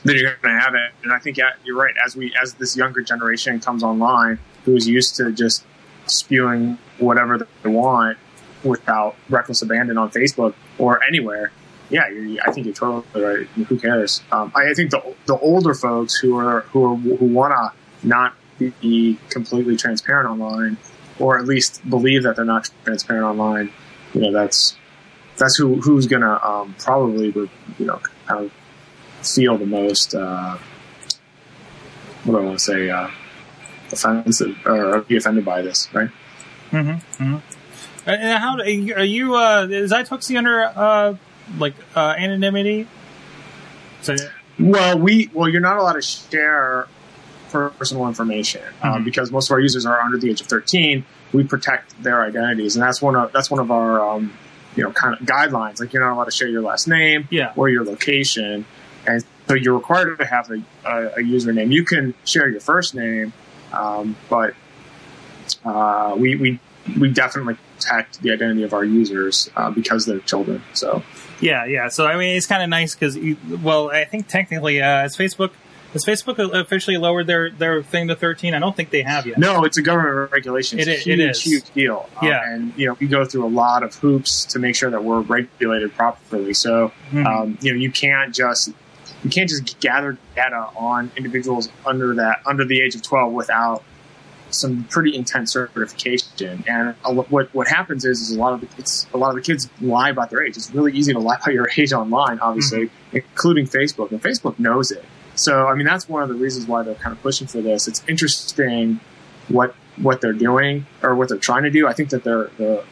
then you're going to have it. And I think you're right. As we as this younger generation comes online, who is used to just spewing whatever they want without reckless abandon on Facebook or anywhere, yeah, I think you're totally right. Who cares? Um, I, I think the the older folks who are who are who want to not be completely transparent online, or at least believe that they're not transparent online, you know, that's that's who who's gonna um, probably you know kind of feel the most. Uh, what do I want to say? Uh, offensive or be offended by this, right? Mm-hmm. mm-hmm. And how are you? Uh, is iTwixie under uh, like uh, anonymity? So, Well, we well, you're not allowed to share personal information um, Mhm. because most of our users are under the age of 13. We protect their identities, and that's one of that's one of our um, you know kind of guidelines. Like you're not allowed to share your last name yeah. or your location, so you're required to have a, a, a username. You can share your first name, um, but uh, we we we definitely protect the identity of our users uh, because they're children. So. Yeah, yeah. So I mean, it's kind of nice because, well, I think technically, uh, has Facebook has Facebook officially lowered their their thing to thirteen? I don't think they have yet. No, it's a government regulation. It's It a huge, it is. huge deal. Um, Yeah. and you know, we go through a lot of hoops to make sure that we're regulated properly. So, Mhm. um, you know, you can't just you can't just gather data on individuals under that under the age of twelve without some pretty intense certification. And a what what happens is, is a lot of the, it's a lot of the kids lie about their age. It's really easy to lie about your age online, obviously, mm-hmm. including Facebook, and Facebook knows it. So, I mean, that's one of the reasons why they're kind of pushing for this. It's interesting what what they're doing or what they're trying to do. I think that their the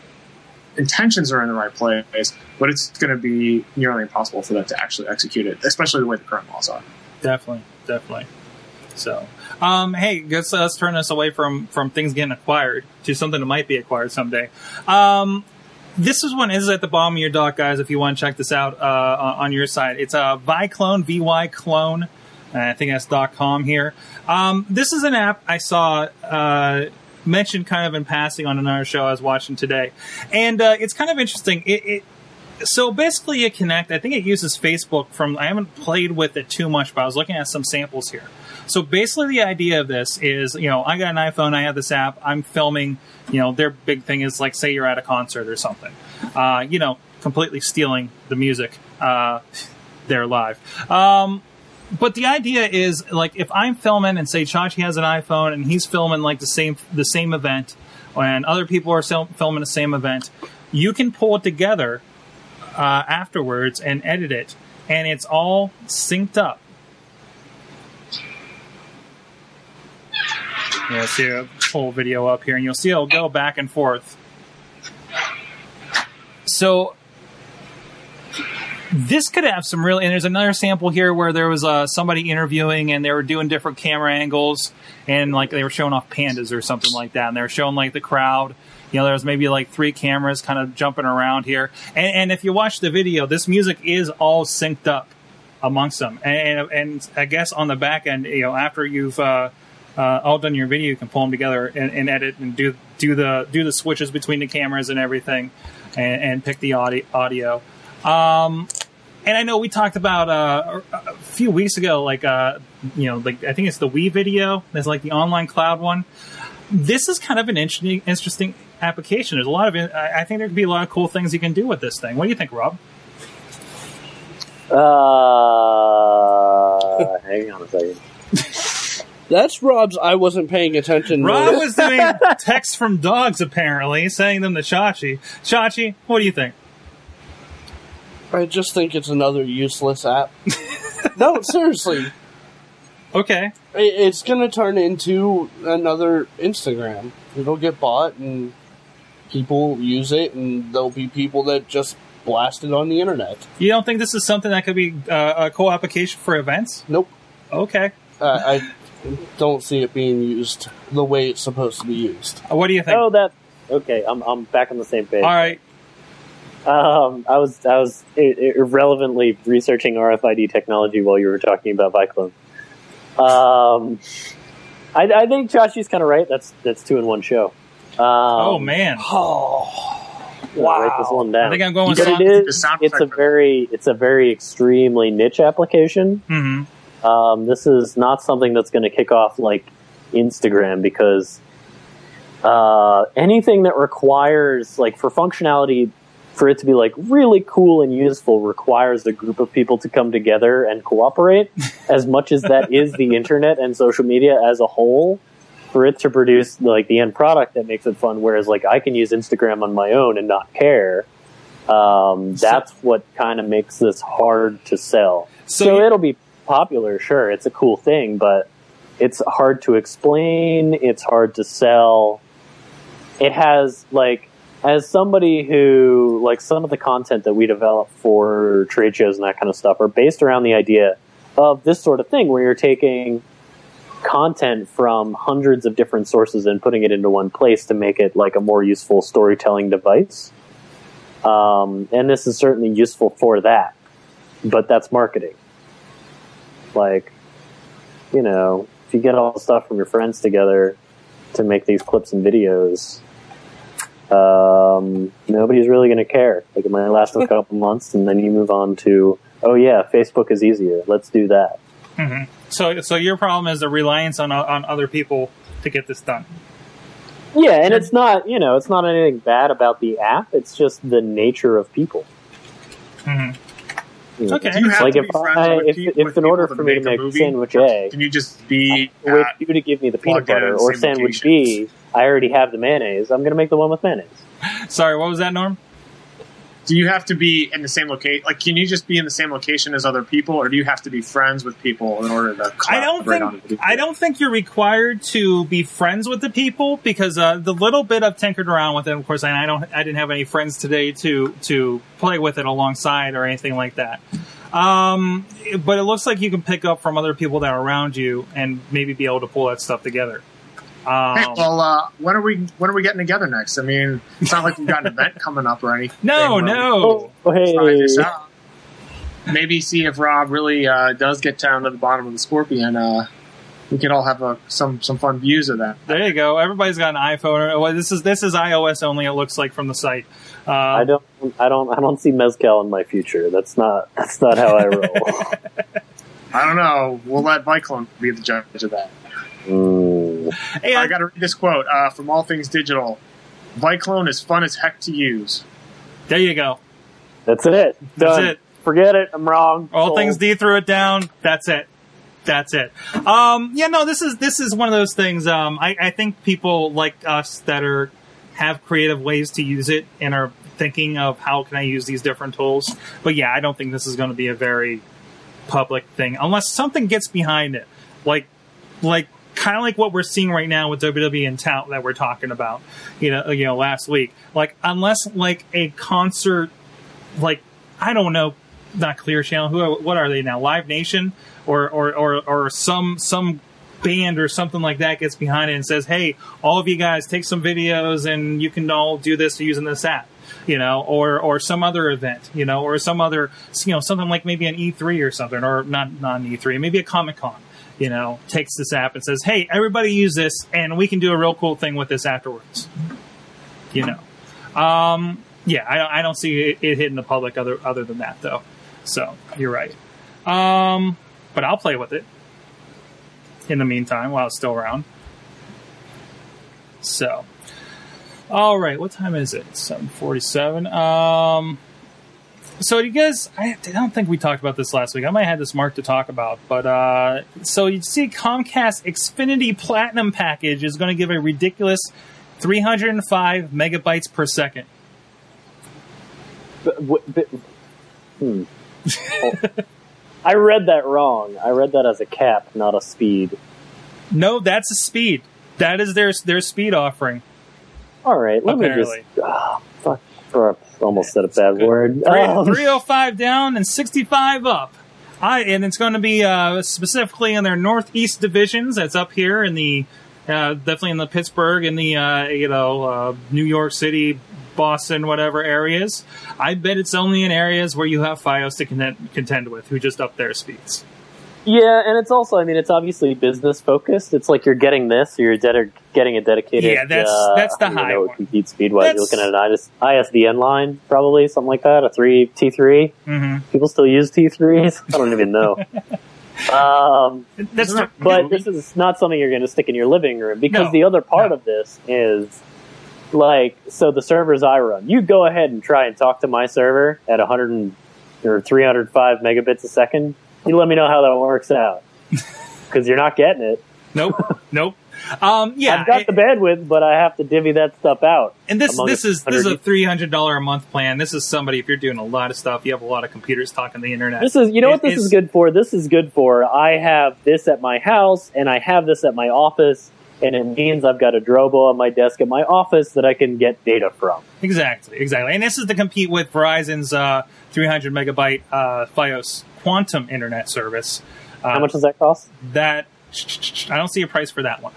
intentions are in the right place, but it's going to be nearly impossible for them to actually execute it, especially the way the current laws are. Definitely, definitely. So, um, hey, guess let's turn this away from from things getting acquired to something that might be acquired someday. Um, This is one is at the bottom of your dock, guys. If you want to check this out uh, on your side, it's a Vyclone, V Y clone. I think that's .com here. Um, this is an app I saw uh, mentioned kind of in passing on another show I was watching today, and uh, it's kind of interesting. It, it so basically, you connect. I think it uses Facebook. From I haven't played with it too much, but I was looking at some samples here. So basically, the idea of this is, you know, I got an iPhone, I have this app, I'm filming. You know, their big thing is like, say you're at a concert or something. Uh, you know, completely stealing the music uh, there live. Um, but the idea is like if I'm filming and say Chachi has an iPhone and he's filming like the same the same event, and other people are filming the same event, you can pull it together uh, afterwards and edit it, and it's all synced up. Yeah, see a whole video up here, and you'll see it'll go back and forth. So this could have some real. And there's another sample here where there was uh, somebody interviewing, and they were doing different camera angles, and like they were showing off pandas or something like that, and they were showing like the crowd. You know, there was maybe like three cameras kind of jumping around here, and, and if you watch the video, this music is all synced up amongst them, and, and, I guess on the back end, you know, after you've uh, uh, all done your video, you can pull them together and, and edit and do do the do the switches between the cameras and everything, and, and pick the audio. audio. Um, and I know we talked about uh, a few weeks ago, like uh, you know, like I think it's the WeVideo. There's like the online cloud one. This is kind of an interesting, interesting application. There's a lot of, I I think there could be a lot of cool things you can do with this thing. What do you think, Rob? Uh, hang on a second. That's Rob's. I wasn't paying attention. Rob notice. was doing texts from dogs, apparently, saying them to Chachi. Chachi, what do you think? I just think it's another useless app. no, seriously, Okay. I- it's going to turn into another Instagram. It'll get bought, and people use it, and there'll be people that just blast it on the internet. You don't think this is something that could be uh, a cool application for events? Nope, Okay. uh, I don't see it being used the way it's supposed to be used. What do you think? Oh, that okay. I'm I'm back on the same page. All right. Um, I was I was irrelevantly researching RFID technology while you were talking about Vyclone. Um, I, I think Chachi's kind of right. That's that's two in one show. Um, oh, man. Oh, I'm Write this one down. I think I'm going with But sound- it the sound It's a effect. very it's a very extremely niche application. hmm Um, this is not something that's going to kick off like Instagram because uh, anything that requires like for functionality for it to be like really cool and useful requires a group of people to come together and cooperate as much as that is the internet and social media as a whole for it to produce like the end product that makes it fun whereas like i can use instagram on my own and not care um, that's what kind of makes this hard to sell So so, it'll be popular, sure. It's a cool thing, but it's hard to explain. It's hard to sell. It has like, as somebody who like some of the content that we develop for trade shows and that kind of stuff are based around the idea of this sort of thing where you're taking content from hundreds of different sources and putting it into one place to make it like a more useful storytelling device. Um, and this is certainly useful for that, but that's marketing like you know if you get all the stuff from your friends together to make these clips and videos um, nobody's really going to care like it might last a couple months and then you move on to oh yeah facebook is easier let's do that hmm So, so your problem is the reliance on on other people to get this done. yeah and it's not you know it's not anything bad about the app it's just the nature of people hmm You know, Okay. Do you have Like to if be friends I- with if- pe- if with in order for me to a make movie? sandwich A- can you just be wait for you to give me the peanut butter or sandwich. B I already have the mayonnaise I'm going to make the one with mayonnaise Sorry, what was that, Norm? do you have to be in the same location? Like, can you just be in the same location as other people, or do you have to be friends with people in order to? I don't collaborate think? I don't think you're required to be friends with the people because uh, the little bit I've tinkered around with it, of course, and I don't I didn't have any friends today to to play with it alongside or anything like that. Um, but it looks like you can pick up from other people that are around you and maybe be able to pull that stuff together. Um, Hey, well, uh, when are we when are we getting together next? I mean, it's not like we've got an event coming up or anything. no, where we no. Oh, hey. try this out. Maybe see if Rob really uh, does get down to the bottom of the Scorpion. Uh, we can all have a, some some fun views of that. There you go. Everybody's got an iPhone. Well, this is this is iOS only. It looks like from the site. Uh, I don't, I don't, I don't see mezcal in my future. That's not, that's not how I roll. I don't know. We'll let Vyclone be the judge of that. Mm. Hey, I I, got to read this quote uh, from All Things Digital. Vyclone is fun as heck to use. there you go. That's it. That's Done. it. Forget it. I'm wrong. All Sold. things D threw it down. That's it. That's it. Um, yeah, no, this is this is one of those things. Um, I, I think people like us that are have creative ways to use it and are thinking of how can I use these different tools. But yeah, I don't think this is going to be a very public thing unless something gets behind it, like like kind of like what we're seeing right now with WWE and Tout that we're talking about. You know, you know, last week. Like unless like a concert, like I don't know, not Clear Channel. Who? What are they now? Live Nation or or or or some some band or something like that gets behind it and says, "Hey, all of you guys, take some videos and you can all do this using this app." You know, or or some other event, you know, or some other, you know, something like maybe an E3 or something, or not not an E3, maybe a Comic Con. You know, takes this app and says, "Hey, everybody use this, and we can do a real cool thing with this afterwards." You know, um, yeah, I, don't- I don't see it, it hitting the public other other than that though. So you're right. Um, but I'll play with it in the meantime while it's still around. So, all right, what time is it? Seven forty-seven. Um, so you guys, I, I don't think we talked about this last week. I might have this marked to talk about, but uh, so you see, Comcast Xfinity Platinum package is going to give a ridiculous 305 megabytes per second. But- w- but- hmm. Oh. I read that wrong. I read that as a cap, not a speed. No, that's a speed. That is their their speed offering. All right, let Apparently. me just. ah, fuck. I almost said a bad word. Three, Um, 305 down and 65 up. I, and it's going to be uh, specifically in their northeast divisions. That's up here in the uh, definitely in the Pittsburgh and the uh, you know uh, New York City, Boston, whatever areas. I bet it's only in areas where you have FiOS to contend, contend with, who just up their speeds. Yeah, and it's also, I mean, it's obviously business focused. It's like you're getting this, or you're dedi- getting a dedicated. Yeah, that's- uh, that's the high know one. compete speed wise. You're looking at an IS- ISDN line, probably something like that. A three T three. hmm People still use T threes. I don't even know. um, That's the, but this is not something you're going to stick in your living room because No. the other part No. of this is like so the servers I run. You go ahead and try and talk to my server at 100 or 305 megabits a second. You let me know how that works out because you're not getting it. nope, nope. Um, yeah, I've got it- the bandwidth, but I have to divvy that stuff out. And this this is this is a three hundred dollar a month plan. This is somebody if you're doing a lot of stuff, you have a lot of computers talking the internet. This is, you know, what this is is- good for. This is good for. I have this at my house, and I have this at my office, and it means I've got a Drobo on my desk at my office that I can get data from. exactly, exactly. And this is to compete with Verizon's uh, three hundred megabyte uh, FiOS Quantum internet service. Uh, How much does that cost? that? I don't see a price for that one.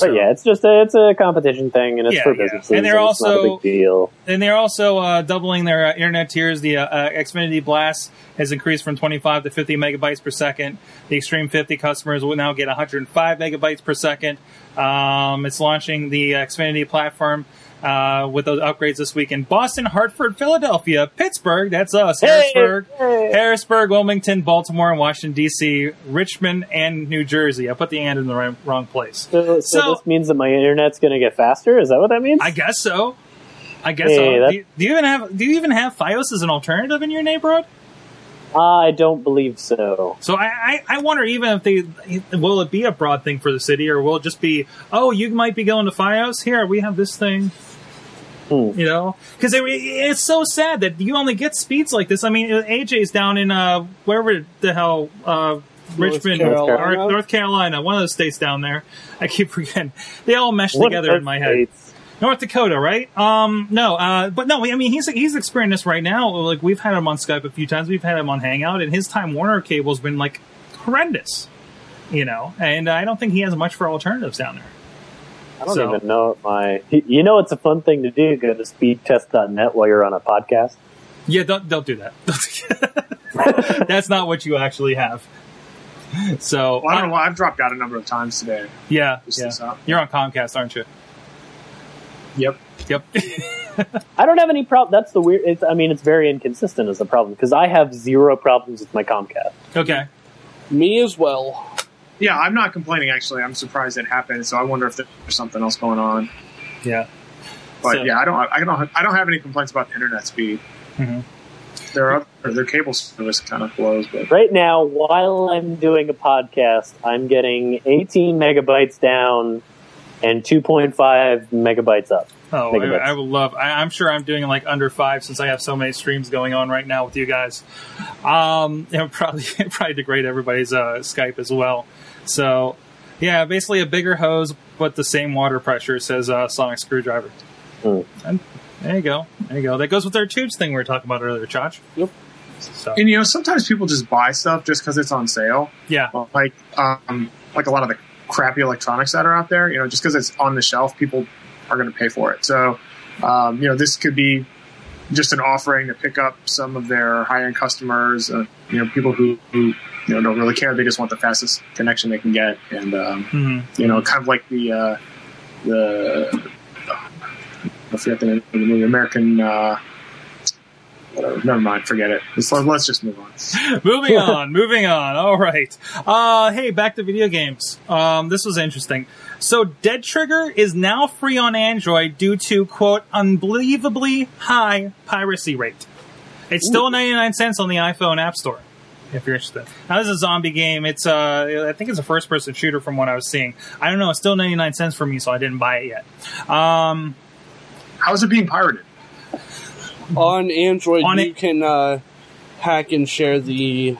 But yeah, it's just a, it's a competition thing, and it's Yeah, for yeah. businesses, And they're it's not a also- big deal. And they're also uh, doubling their uh, internet tiers. The uh, uh, Xfinity Blast has increased from 25 to 50 megabytes per second. The Extreme 50 customers will now get 105 megabytes per second. Um, it's launching the Xfinity platform uh, with those upgrades this week in Boston, Hartford, Philadelphia, Pittsburgh. That's us. Hey! Harrisburg, Hey! Harrisburg, Wilmington, Baltimore, and Washington D.C., Richmond, and New Jersey. I put the and in the right, wrong place. So, so, So- this means that my internet's going to get faster. Is that what that means? I guess so. I guess Hey, so. Do you, do you even have Do you even have FiOS as an alternative in your neighborhood? I don't believe so. So I, I, I wonder even if they will it be a broad thing for the city or will it just be oh you might be going to FiOS here we have this thing Hmm. you know because it, it's so sad that you only get speeds like this I mean AJ's down in uh wherever the hell uh Richmond Carolina? or North Carolina one of those states down there I keep forgetting they all mesh What together in my head states? North Dakota, right? Um, no, uh, but no, I mean he's he's experiencing this right now. Like we've had him on Skype a few times, we've had him on Hangout, and his Time Warner cable's been like horrendous. you know, and I don't think he has much for alternatives down there. I don't So- even know what my. You know, it's a fun thing to do. Go to speedtest.net while you're on a podcast. Yeah, don't don't do that. That's not what you actually have. So Well, I don't know. I've dropped out a number of times today. yeah, yeah. Uh, you're on Comcast, aren't you? Yep. Yep. I don't have any problem. That's the weird. It's, I mean, it's very inconsistent as the problem because I have zero problems with my Comcast. okay. Me as well. Yeah, I'm not complaining. Actually, I'm surprised it happened. So I wonder if there's something else going on. Yeah. But So- yeah, I don't. I don't. I don't have any complaints about the internet speed. Mhm. Their other, their cable service kind of blows, but Right now, while I'm doing a podcast, I'm getting 18 megabytes down and 2.5 megabytes up. Oh, Megabytes. I, I will love. I, I'm sure I'm doing like under five since I have so many streams going on right now with you guys. Um, it would probably it'd probably degrade everybody's uh, Skype as well. So, yeah, basically a bigger hose, but the same water pressure. Says uh, Sonic Screwdriver. Hmm. And there you go. There you go. That goes with our tubes thing we were talking about earlier, Chach. Yep. So and you know sometimes people just buy stuff just because it's on sale. yeah, Like um, like a lot of the crappy electronics that are out there. You know, just because it's on the shelf, people are going to pay for it. So um, you know, this could be just an offering to pick up some of their high end customers. Uh, you know, people who, who you know don't really care. They just want the fastest connection they can get, and um, hmm you know, kind of like the uh, the I forget the name of the movie, American. Uh, whatever. Never mind. Forget it. Let's, let's just move on. moving on, moving on. All right. Uh, hey, back to video games. Um, this was interesting. So, Dead Trigger is now free on Android due to quote unbelievably high piracy rate. It's still 99 cents on the iPhone App Store. If you're interested. Now this is a zombie game. It's uh, I think it's a first-person shooter from what I was seeing. I don't know. It's still 99 cents for me, so I didn't buy it yet. Um, How is it being pirated? On Android, On you it- can uh, hack and share the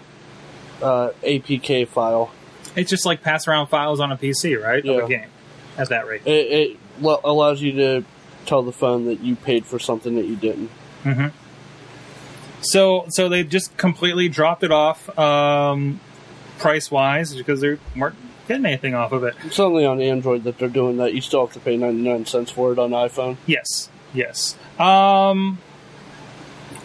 uh, APK file. it's just like pass around files on a PC, right? Of Yeah. a game at that rate. It, it lo- allows you to tell the phone that you paid for something that you didn't. hmm So, so they just completely dropped it off um, price wise because they weren't getting anything off of it. It's only on Android that they're doing that. You still have to pay 99 cents for it on iPhone. Yes, yes. Um,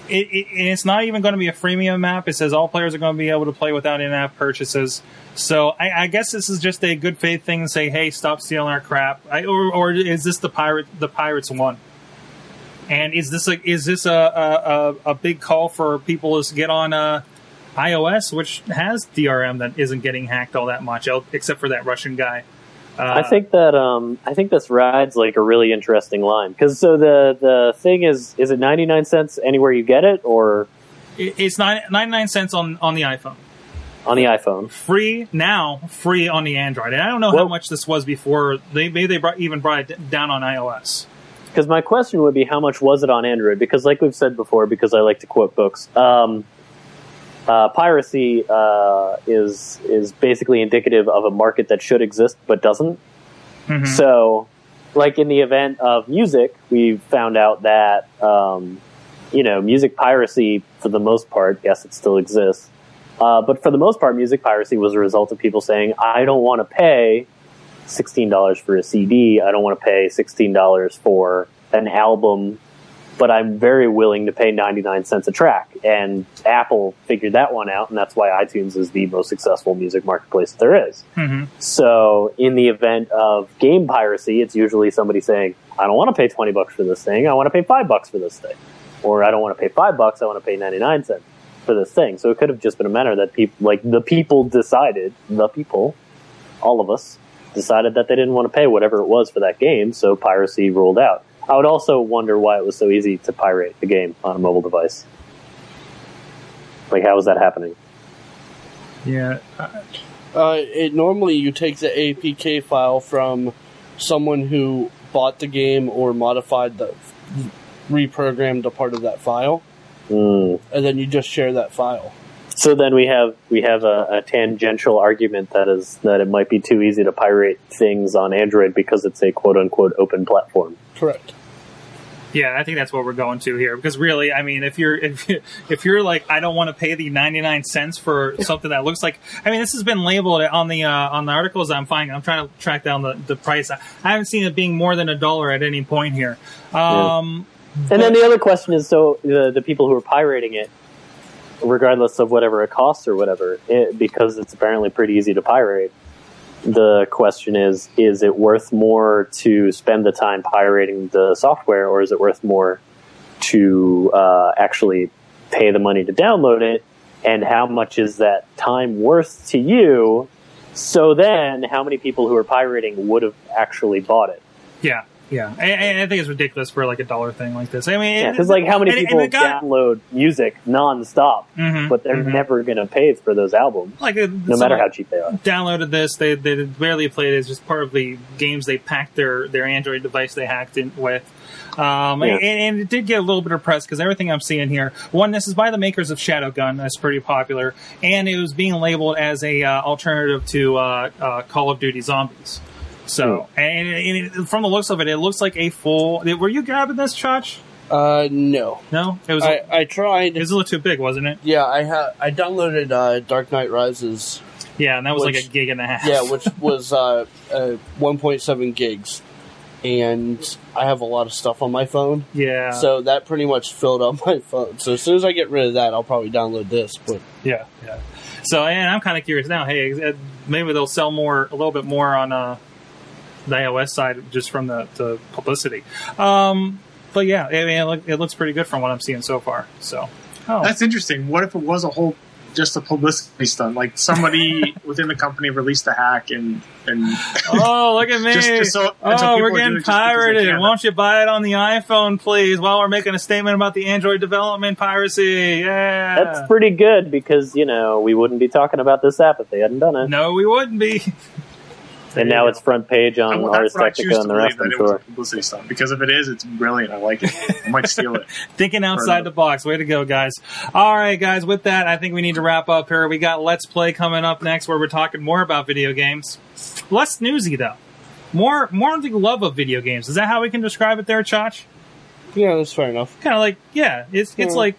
it, it, it's not even going to be a freemium app. It says all players are going to be able to play without in-app purchases. So I, I guess this is just a good faith thing to say, "Hey, stop stealing our crap." I, or, or is this the pirate? The pirates one? And is this a is this a a, a, big call for people to get on uh, iOS, which has DRM that isn't getting hacked all that much, except for that Russian guy? Uh, I think that um, I think this rides like a really interesting line because so the the thing is is it ninety nine cents anywhere you get it or it's nine, 99 cents on on the iPhone. on the iPhone? free now, free on the Android. And I don't know how much this was before. They maybe they brought, even brought it down on iOS. Because my question would be how much was it on Android? Because like we've said before, because I like to quote books, um, uh, piracy uh, is is basically indicative of a market that should exist but doesn't. Mhm. So, like in the event of music, we found out that um, you know music piracy for the most part, yes, it still exists. Uh, but for the most part, music piracy was a result of people saying, "I don't want to pay sixteen dollars for a CD. I don't want to pay sixteen dollars for an album, but I'm very willing to pay ninety nine cents a track." And Apple figured that one out, and that's why iTunes is the most successful music marketplace there is. Mhm. So, in the event of game piracy, it's usually somebody saying, "I don't want to pay twenty bucks for this thing. I want to pay five bucks for this thing," or "I don't want to pay five bucks. I want to pay ninety nine cents for this thing." So it could have just been a matter that people, like the people, decided the people, all of us, decided that they didn't want to pay whatever it was for that game. So piracy ruled out. I would also wonder why it was so easy to pirate a game on a mobile device. Like, how was that happening? Yeah, Uh, it normally you take the APK file from someone who bought the game or modified the reprogrammed a part of that file, Hmm. and then you just share that file. So then we have we have a, a tangential argument that is that it might be too easy to pirate things on Android because it's a quote unquote open platform. Correct. Yeah, I think that's what we're going to here because really, I mean, if you're if, you- if you're like, I don't want to pay the ninety nine cents for something that looks like, I mean, this has been labeled on the uh, on the articles I'm finding. I'm trying to track down the, the price. I, I haven't seen it being more than a dollar at any point here. Um, And then the other question is, so the the people who are pirating it, regardless of whatever it costs or whatever, it, because it's apparently pretty easy to pirate. The question is: Is it worth more to spend the time pirating the software, or is it worth more to uh, actually pay the money to download it? And how much is that time worth to you? So then, how many people who are pirating would have actually bought it? yeah, yeah, and, and I think it's ridiculous for like a dollar thing like this. I mean, Yeah, because like how many and- and people got- download music nonstop, Mhm, but they're mhm. never going to pay for those albums, like uh, no matter how cheap they are. downloaded this. They they barely played it. It's just part of the games they packed their their Android device they hacked in with. Um, Yeah. and, and it did get a little bit of press because everything I'm seeing here, one, this is by the makers of Shadowgun, that's pretty popular, and it was being labeled as a uh, alternative to uh, uh, Call of Duty Zombies. So, and, and it, from the looks of it, it looks like a full. Were you grabbing this, Chach? Uh, no. No, it was. I, I tried. it was a little too big, wasn't it? Yeah, I ha- I downloaded uh, Dark Knight Rises. Yeah, and that was like a gig and a half. Yeah, which was uh, uh, 1.7 gigs, and I have a lot of stuff on my phone, yeah. so that pretty much filled up my phone. So as soon as I get rid of that, I'll probably download this. But Yeah, yeah. So, and I'm kind of curious now. Hey, uh, maybe they'll sell more, a little bit more on uh, the iOS side, just from the, the publicity. Um, but yeah, I mean, it, look, it looks pretty good from what I'm seeing so far. So, oh, That's interesting. What if it was a whole just a publicity stunt? Like somebody within the company released a hack and and oh, look at me! Just- just so- and so oh, we're getting it just because they pirated. can. Won't you buy it on the iPhone, please? While we're making a statement about the Android development piracy. Yeah, That's pretty good because you know we wouldn't be talking about this app if they hadn't done it. no, we wouldn't be. and now it's front page on well, Ars that's what I Technica and the rest. that I'm it was a sure. publicity stunt. Because if it is, it's brilliant. I like it. I might steal it. Thinking outside the box. Way to go, guys. All right, guys, with that, I think we need to wrap up here. We got Let's Play coming up next where we're talking more about video games. Less newsy, though. More more of the love of video games. Is that how we can describe it there, Chach? yeah, that's fair enough. Kind of like, yeah, it's, it's Yeah. like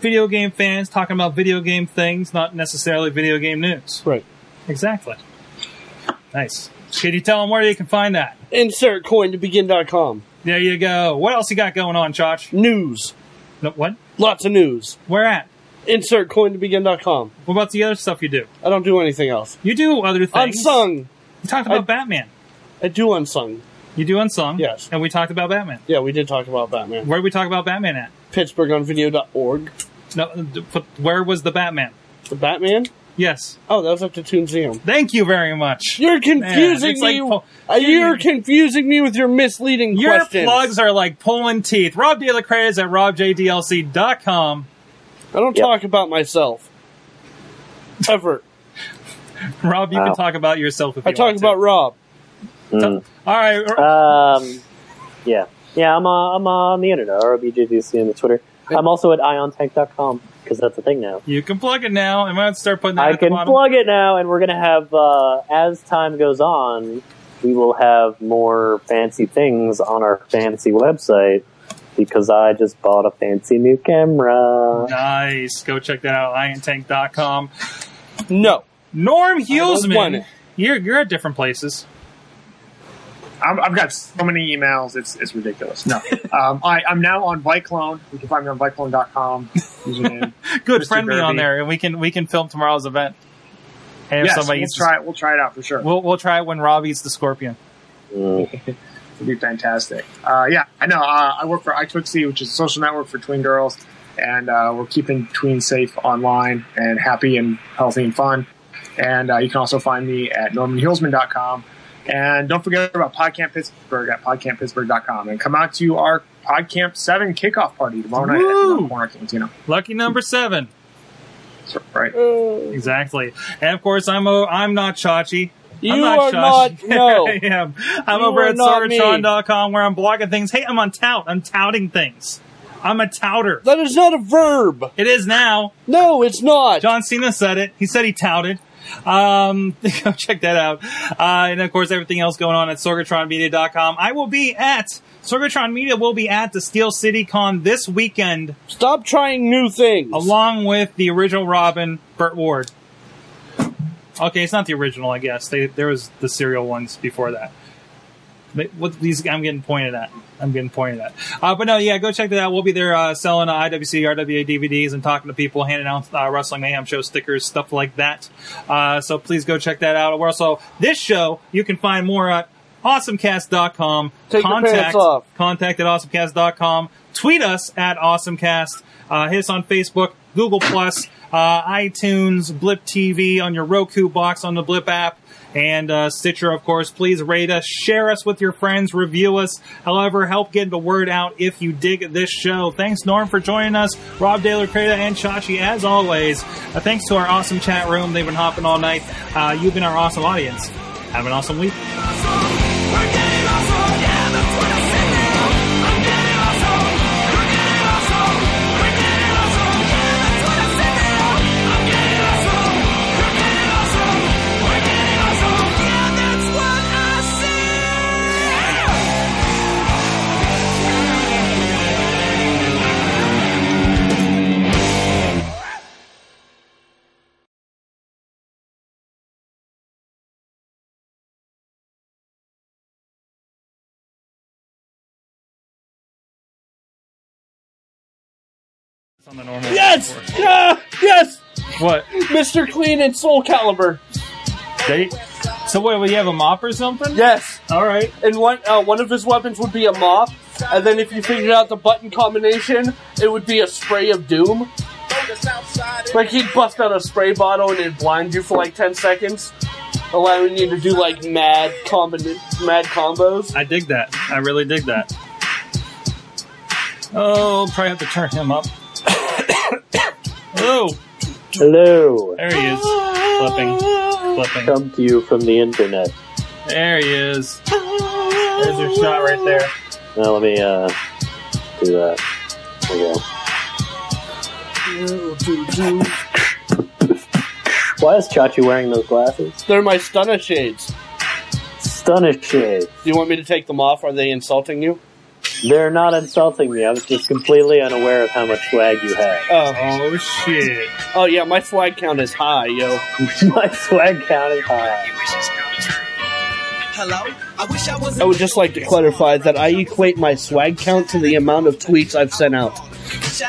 video game fans talking about video game things, not necessarily video game news. Right. Exactly. Nice. Can you tell them where you can find that? Insert coin to begin.com. There you go. What else you got going on, Chach? News. No, what? Lots of news. Where at? Insert coin to begin.com. What about the other stuff you do? I don't do anything else. You do other things. Unsung. You talked about I- Batman. I do unsung. You do unsung. Yes. And we talked about Batman. Yeah, we did talk about Batman. Where did we talk about Batman at? PittsburghOnVideo.org. No, but where was the Batman? The Batman? Yes. Oh, that was up to Toonseum. Thank you very much. You're confusing it's like me. po- uh, you're confusing me with your misleading Your questions. plugs are like pulling teeth. Rob DeLaCruz is at robjdlc.com. I don't Yep. talk about myself. Ever. Rob, you Wow. can talk about yourself if you want. I talk want to. about Rob. Mm. All right. Um, yeah, yeah. I'm uh, I'm uh, on the internet. ROBJDC on the Twitter. I'm also at iontank.com because that's a thing now. you can plug it now. I'm going to start putting that I at can bottom. plug it now, and we're gonna have uh, as time goes on, we will have more fancy things on our fancy website because I just bought a fancy new camera. Nice. Go check that out. Iontank.com. No. Norm want Hulsman. You're, you're at different places. I'm, I've got so many emails. It's it's ridiculous. No, um, I, I'm now on Vyclone. You can find me on Vyclone.com. Username. Good. Mr. Friend me on there, and we can we can film tomorrow's event. And if yes, somebody we'll try it. We'll try it out for sure. we'll we'll try it when Rob eats the scorpion. It'd be fantastic. Uh, yeah, I know. Uh, I work for iTwixie, which is a social network for tween girls, and uh, we're keeping tweens safe online and happy and healthy and fun. And uh, you can also find me at normanhulsman.com. And don't forget about PodCamp Pittsburgh at podcamppittsburgh.com. And come out to our PodCamp 7 kickoff party tomorrow night Woo! at the Corner Cantina. Lucky number seven. Right. Exactly. And of course, I'm o- I'm not Chachi. you I'm not are Chachi. not. No. I am. I'm You over at not me. sorgatron.com where I'm blogging things. Hey, I'm on tout. I'm touting things. I'm a touter. That is not a verb. It is now. No, it's not. John Cena said it. He said he touted. Um, go check that out. Uh, and of course, everything else going on at sorgatronmedia.com. I will be at Sorgatron Media will be at the Steel City Con this weekend, Stop trying new things. along with the original Robin, Burt Ward. Okay, it's not the original, I guess. They, there was the serial ones before that. What these I'm getting pointed at. I'm getting pointed at. Uh, but no, yeah, go check that out. We'll be there uh, selling uh, IWC, RWA DVDs and talking to people, handing out uh, Wrestling Mayhem show stickers, stuff like that. Uh, so please go check that out. We're also this show you can find more at awesomecast.com. Take contact contact at awesomecast.com. Tweet us at awesomecast. Uh, hit us on Facebook, Google Plus, uh, iTunes, Blip TV on your Roku box on the Blip app, and uh, Stitcher, of course. Please rate us, share us with your friends, review us. However, help get the word out if you dig this show. Thanks, Norm, for joining us. Rob Daler, Creta, and Chachi, as always. Uh, thanks to our awesome chat room. They've been hopping all night. Uh, you've been our awesome audience. Have an awesome week. On the normal. Yes! Ah, yes! What? Mr. Clean and Soulcalibur. They, so wait, will you have a mop or something? Yes. All right. And one uh, one of his weapons would be a mop, and then if you figured out the button combination, it would be a spray of doom. Like he'd bust out a spray bottle and it'd blind you for like ten seconds, allowing you to do like mad combina- mad combos. I dig that. I really dig that. Oh, probably have to turn him up. Oh, Hello. there he is. Flipping. Flipping. Come to you from the internet. There he is. There's your shot right there. Now let me uh, do that. Okay. Why is Chachi wearing those glasses? They're my stunner shades. Stunner shades. Do you want me to take them off? Are they insulting you? They're not insulting me. I was just completely unaware of how much swag you have. Oh, Oh shit! oh yeah, my swag count is high, yo. My swag count is high. Hello? I wish I was I would just like to clarify that I equate my swag count to the amount of tweets I've sent out. Wish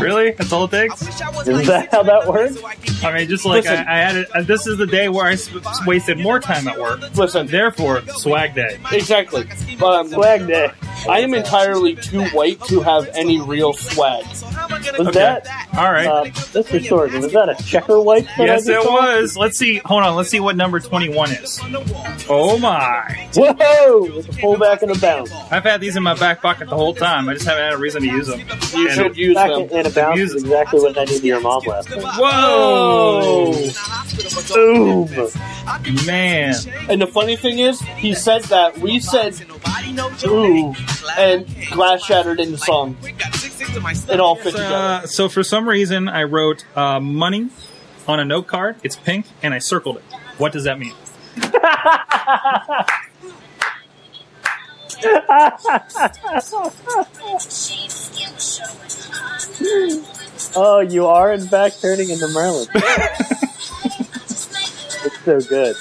Really? That's all it takes? I wish I was Is that how that works? I could get I mean, just like I, Listen. I had it. Uh, this is the day where I sp- wasted more time at work. Listen, Therefore, swag day. exactly. But um, Swag day. I am entirely too white to have any real swag. So how am I gonna Was do that- that? All right. Uh, Mr. Sorg, was that a checker wipe? that I yes, it saw? was. Let's see. Hold on. Let's see what number twenty-one is. On the wall. Oh my! Whoa! With a pullback and a bounce. I've had these in my back pocket the whole time. I just haven't had a reason to use them. You And- should use Back them. and a bounce is exactly what I did to your mom last time. Whoa, Boom! man! And the funny thing is, he said that we said ooh, and glass shattered in the song. It all fit together. Uh, so for some reason, I wrote uh, money on a note card. It's pink, and I circled it. What does that mean? Oh, you are in fact turning into Merlin. It's so good.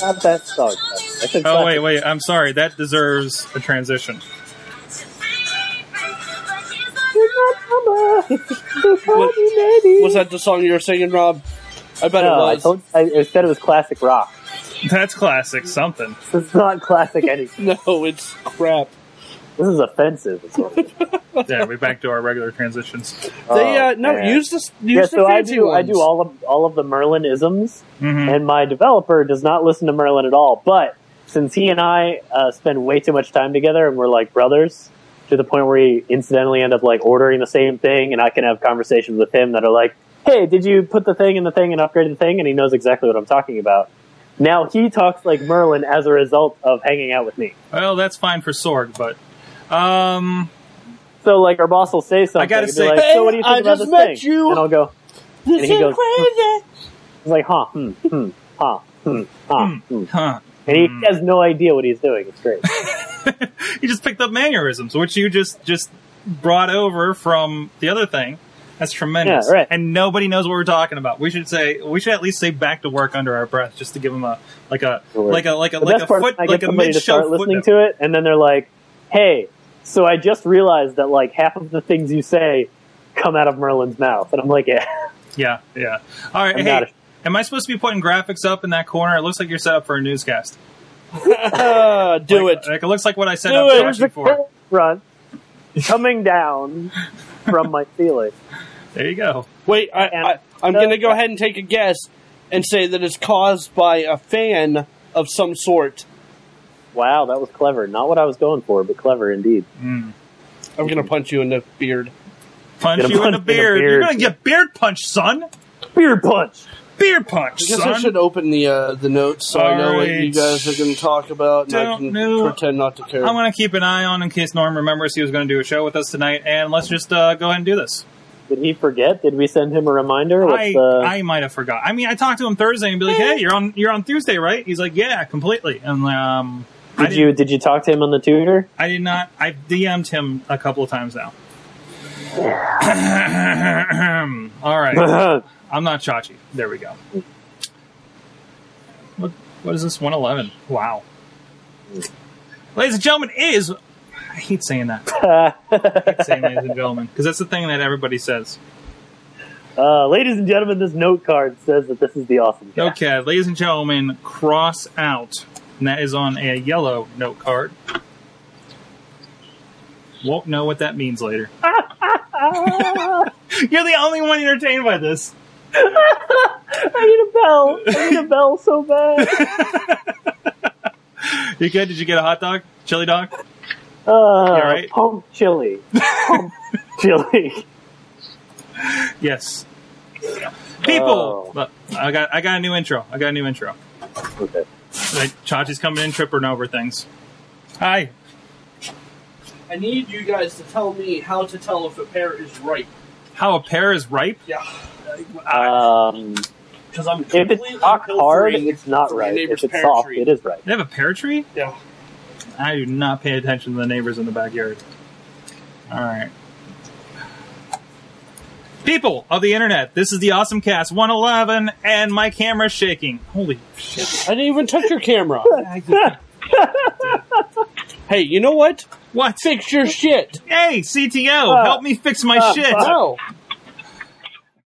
Not that song. I Oh wait, wait. I'm sorry. That deserves a transition. Was that the song you were singing, Rob? I bet No, it was. told, I, I said it was classic rock. That's classic. Something. It's not classic anything. No, it's crap. This is offensive. Yeah, we're back to our regular transitions. They uh, Oh, no man. use this. Use Yeah, the so I do. I do all of all of the Merlin isms, hmm and my developer does not listen to Merlin at all. But since he and I uh, spend way too much time together, and we're like brothers, to the point where we incidentally end up like ordering the same thing, and I can have conversations with him that are like, "Hey, did you put the thing in the thing and upgrade the thing?" And he knows exactly what I'm talking about. Now he talks like Merlin as a result of hanging out with me. Well, that's fine for Sorg, but um, So like our boss will say something. I gotta say- like, so what do you think I about just this met thing? you. And I'll go. This and he is goes, crazy. He's like, huh, hmm, hmm, huh, Hmm. Ah, hmm. Huh. And he has no idea what he's doing. It's great. he just picked up mannerisms, which you just just brought over from the other thing. That's tremendous. Yeah, right. And nobody knows what we're talking about. We should say we should at least say back to work under our breath just to give them a like a like a like a The like a foot like a mid show listening footnote. to it, and then they're like, "Hey, so I just realized that like half of the things you say come out of Merlin's mouth," and I'm like, "Yeah, Yeah, yeah. All right, I'm hey, a- am I supposed to be putting graphics up in that corner? It looks like you're set up for a newscast. Ah, do Like- it. Like, it looks like what I set Do up it. there's Sashi a for. front coming down from my ceiling." There you go. Wait, I, I, I'm going to go ahead and take a guess and say that it's caused by a fan of some sort. Wow, that was clever. Not what I was going for, but clever indeed. Mm. I'm going to punch you in the beard. Punch Get a you in punch the in the beard. You're gonna get beard punch, son. Beard punch. Beard punch, I guess son. I should open the uh, the notes so I know what you guys are going to talk about, and I Don't can know. pretend not to care. I'm going to keep an eye on in case Norm remembers he was going to do a show with us tonight, and let's just uh, go ahead and do this. Did he forget? Did we send him a reminder? What's I, the? I might have forgot. I mean, I talked to him Thursday and be like, "Hey, you're on you're on Tuesday, right?" He's like, "Yeah, completely." And um, I did you did you talk to him on the tutor? I did not. I DM'd him a couple of times now. All right, I'm not Chachi. There we go. What what is this? 111. Wow. Ladies and gentlemen, it is. I hate saying that. I hate saying ladies and gentlemen because that's the thing that everybody says. uh, ladies and gentlemen, this note card says that this is the awesome. Cast. Okay, ladies and gentlemen, cross out. And that is on a yellow note card. Won't know what that means later. You're the only one entertained by this. I need a bell. I need a bell so bad. You good? Did you get a hot dog? Chili dog? Uh, alright? Pump chili. Pump chili. Yes. People, Oh. Look, I got I got a new intro. I got a new intro. Okay. Like, Chachi's coming in, tripping over things. Hi. I need you guys to tell me how to tell if a pear is ripe. How a pear is ripe? Yeah, Um, because I'm if it's rock hard, pilfering it's not from my right. If it's soft, tree. it is right. They have a pear tree? Yeah. I do not pay attention to the neighbors in the backyard. All right. People of the internet, this is the Awesome Cast 111, and my camera's shaking. Holy shit. I didn't even touch your camera. hey, you know what? What? Fix your shit. Hey, CTO, uh, help me fix my uh, shit. No.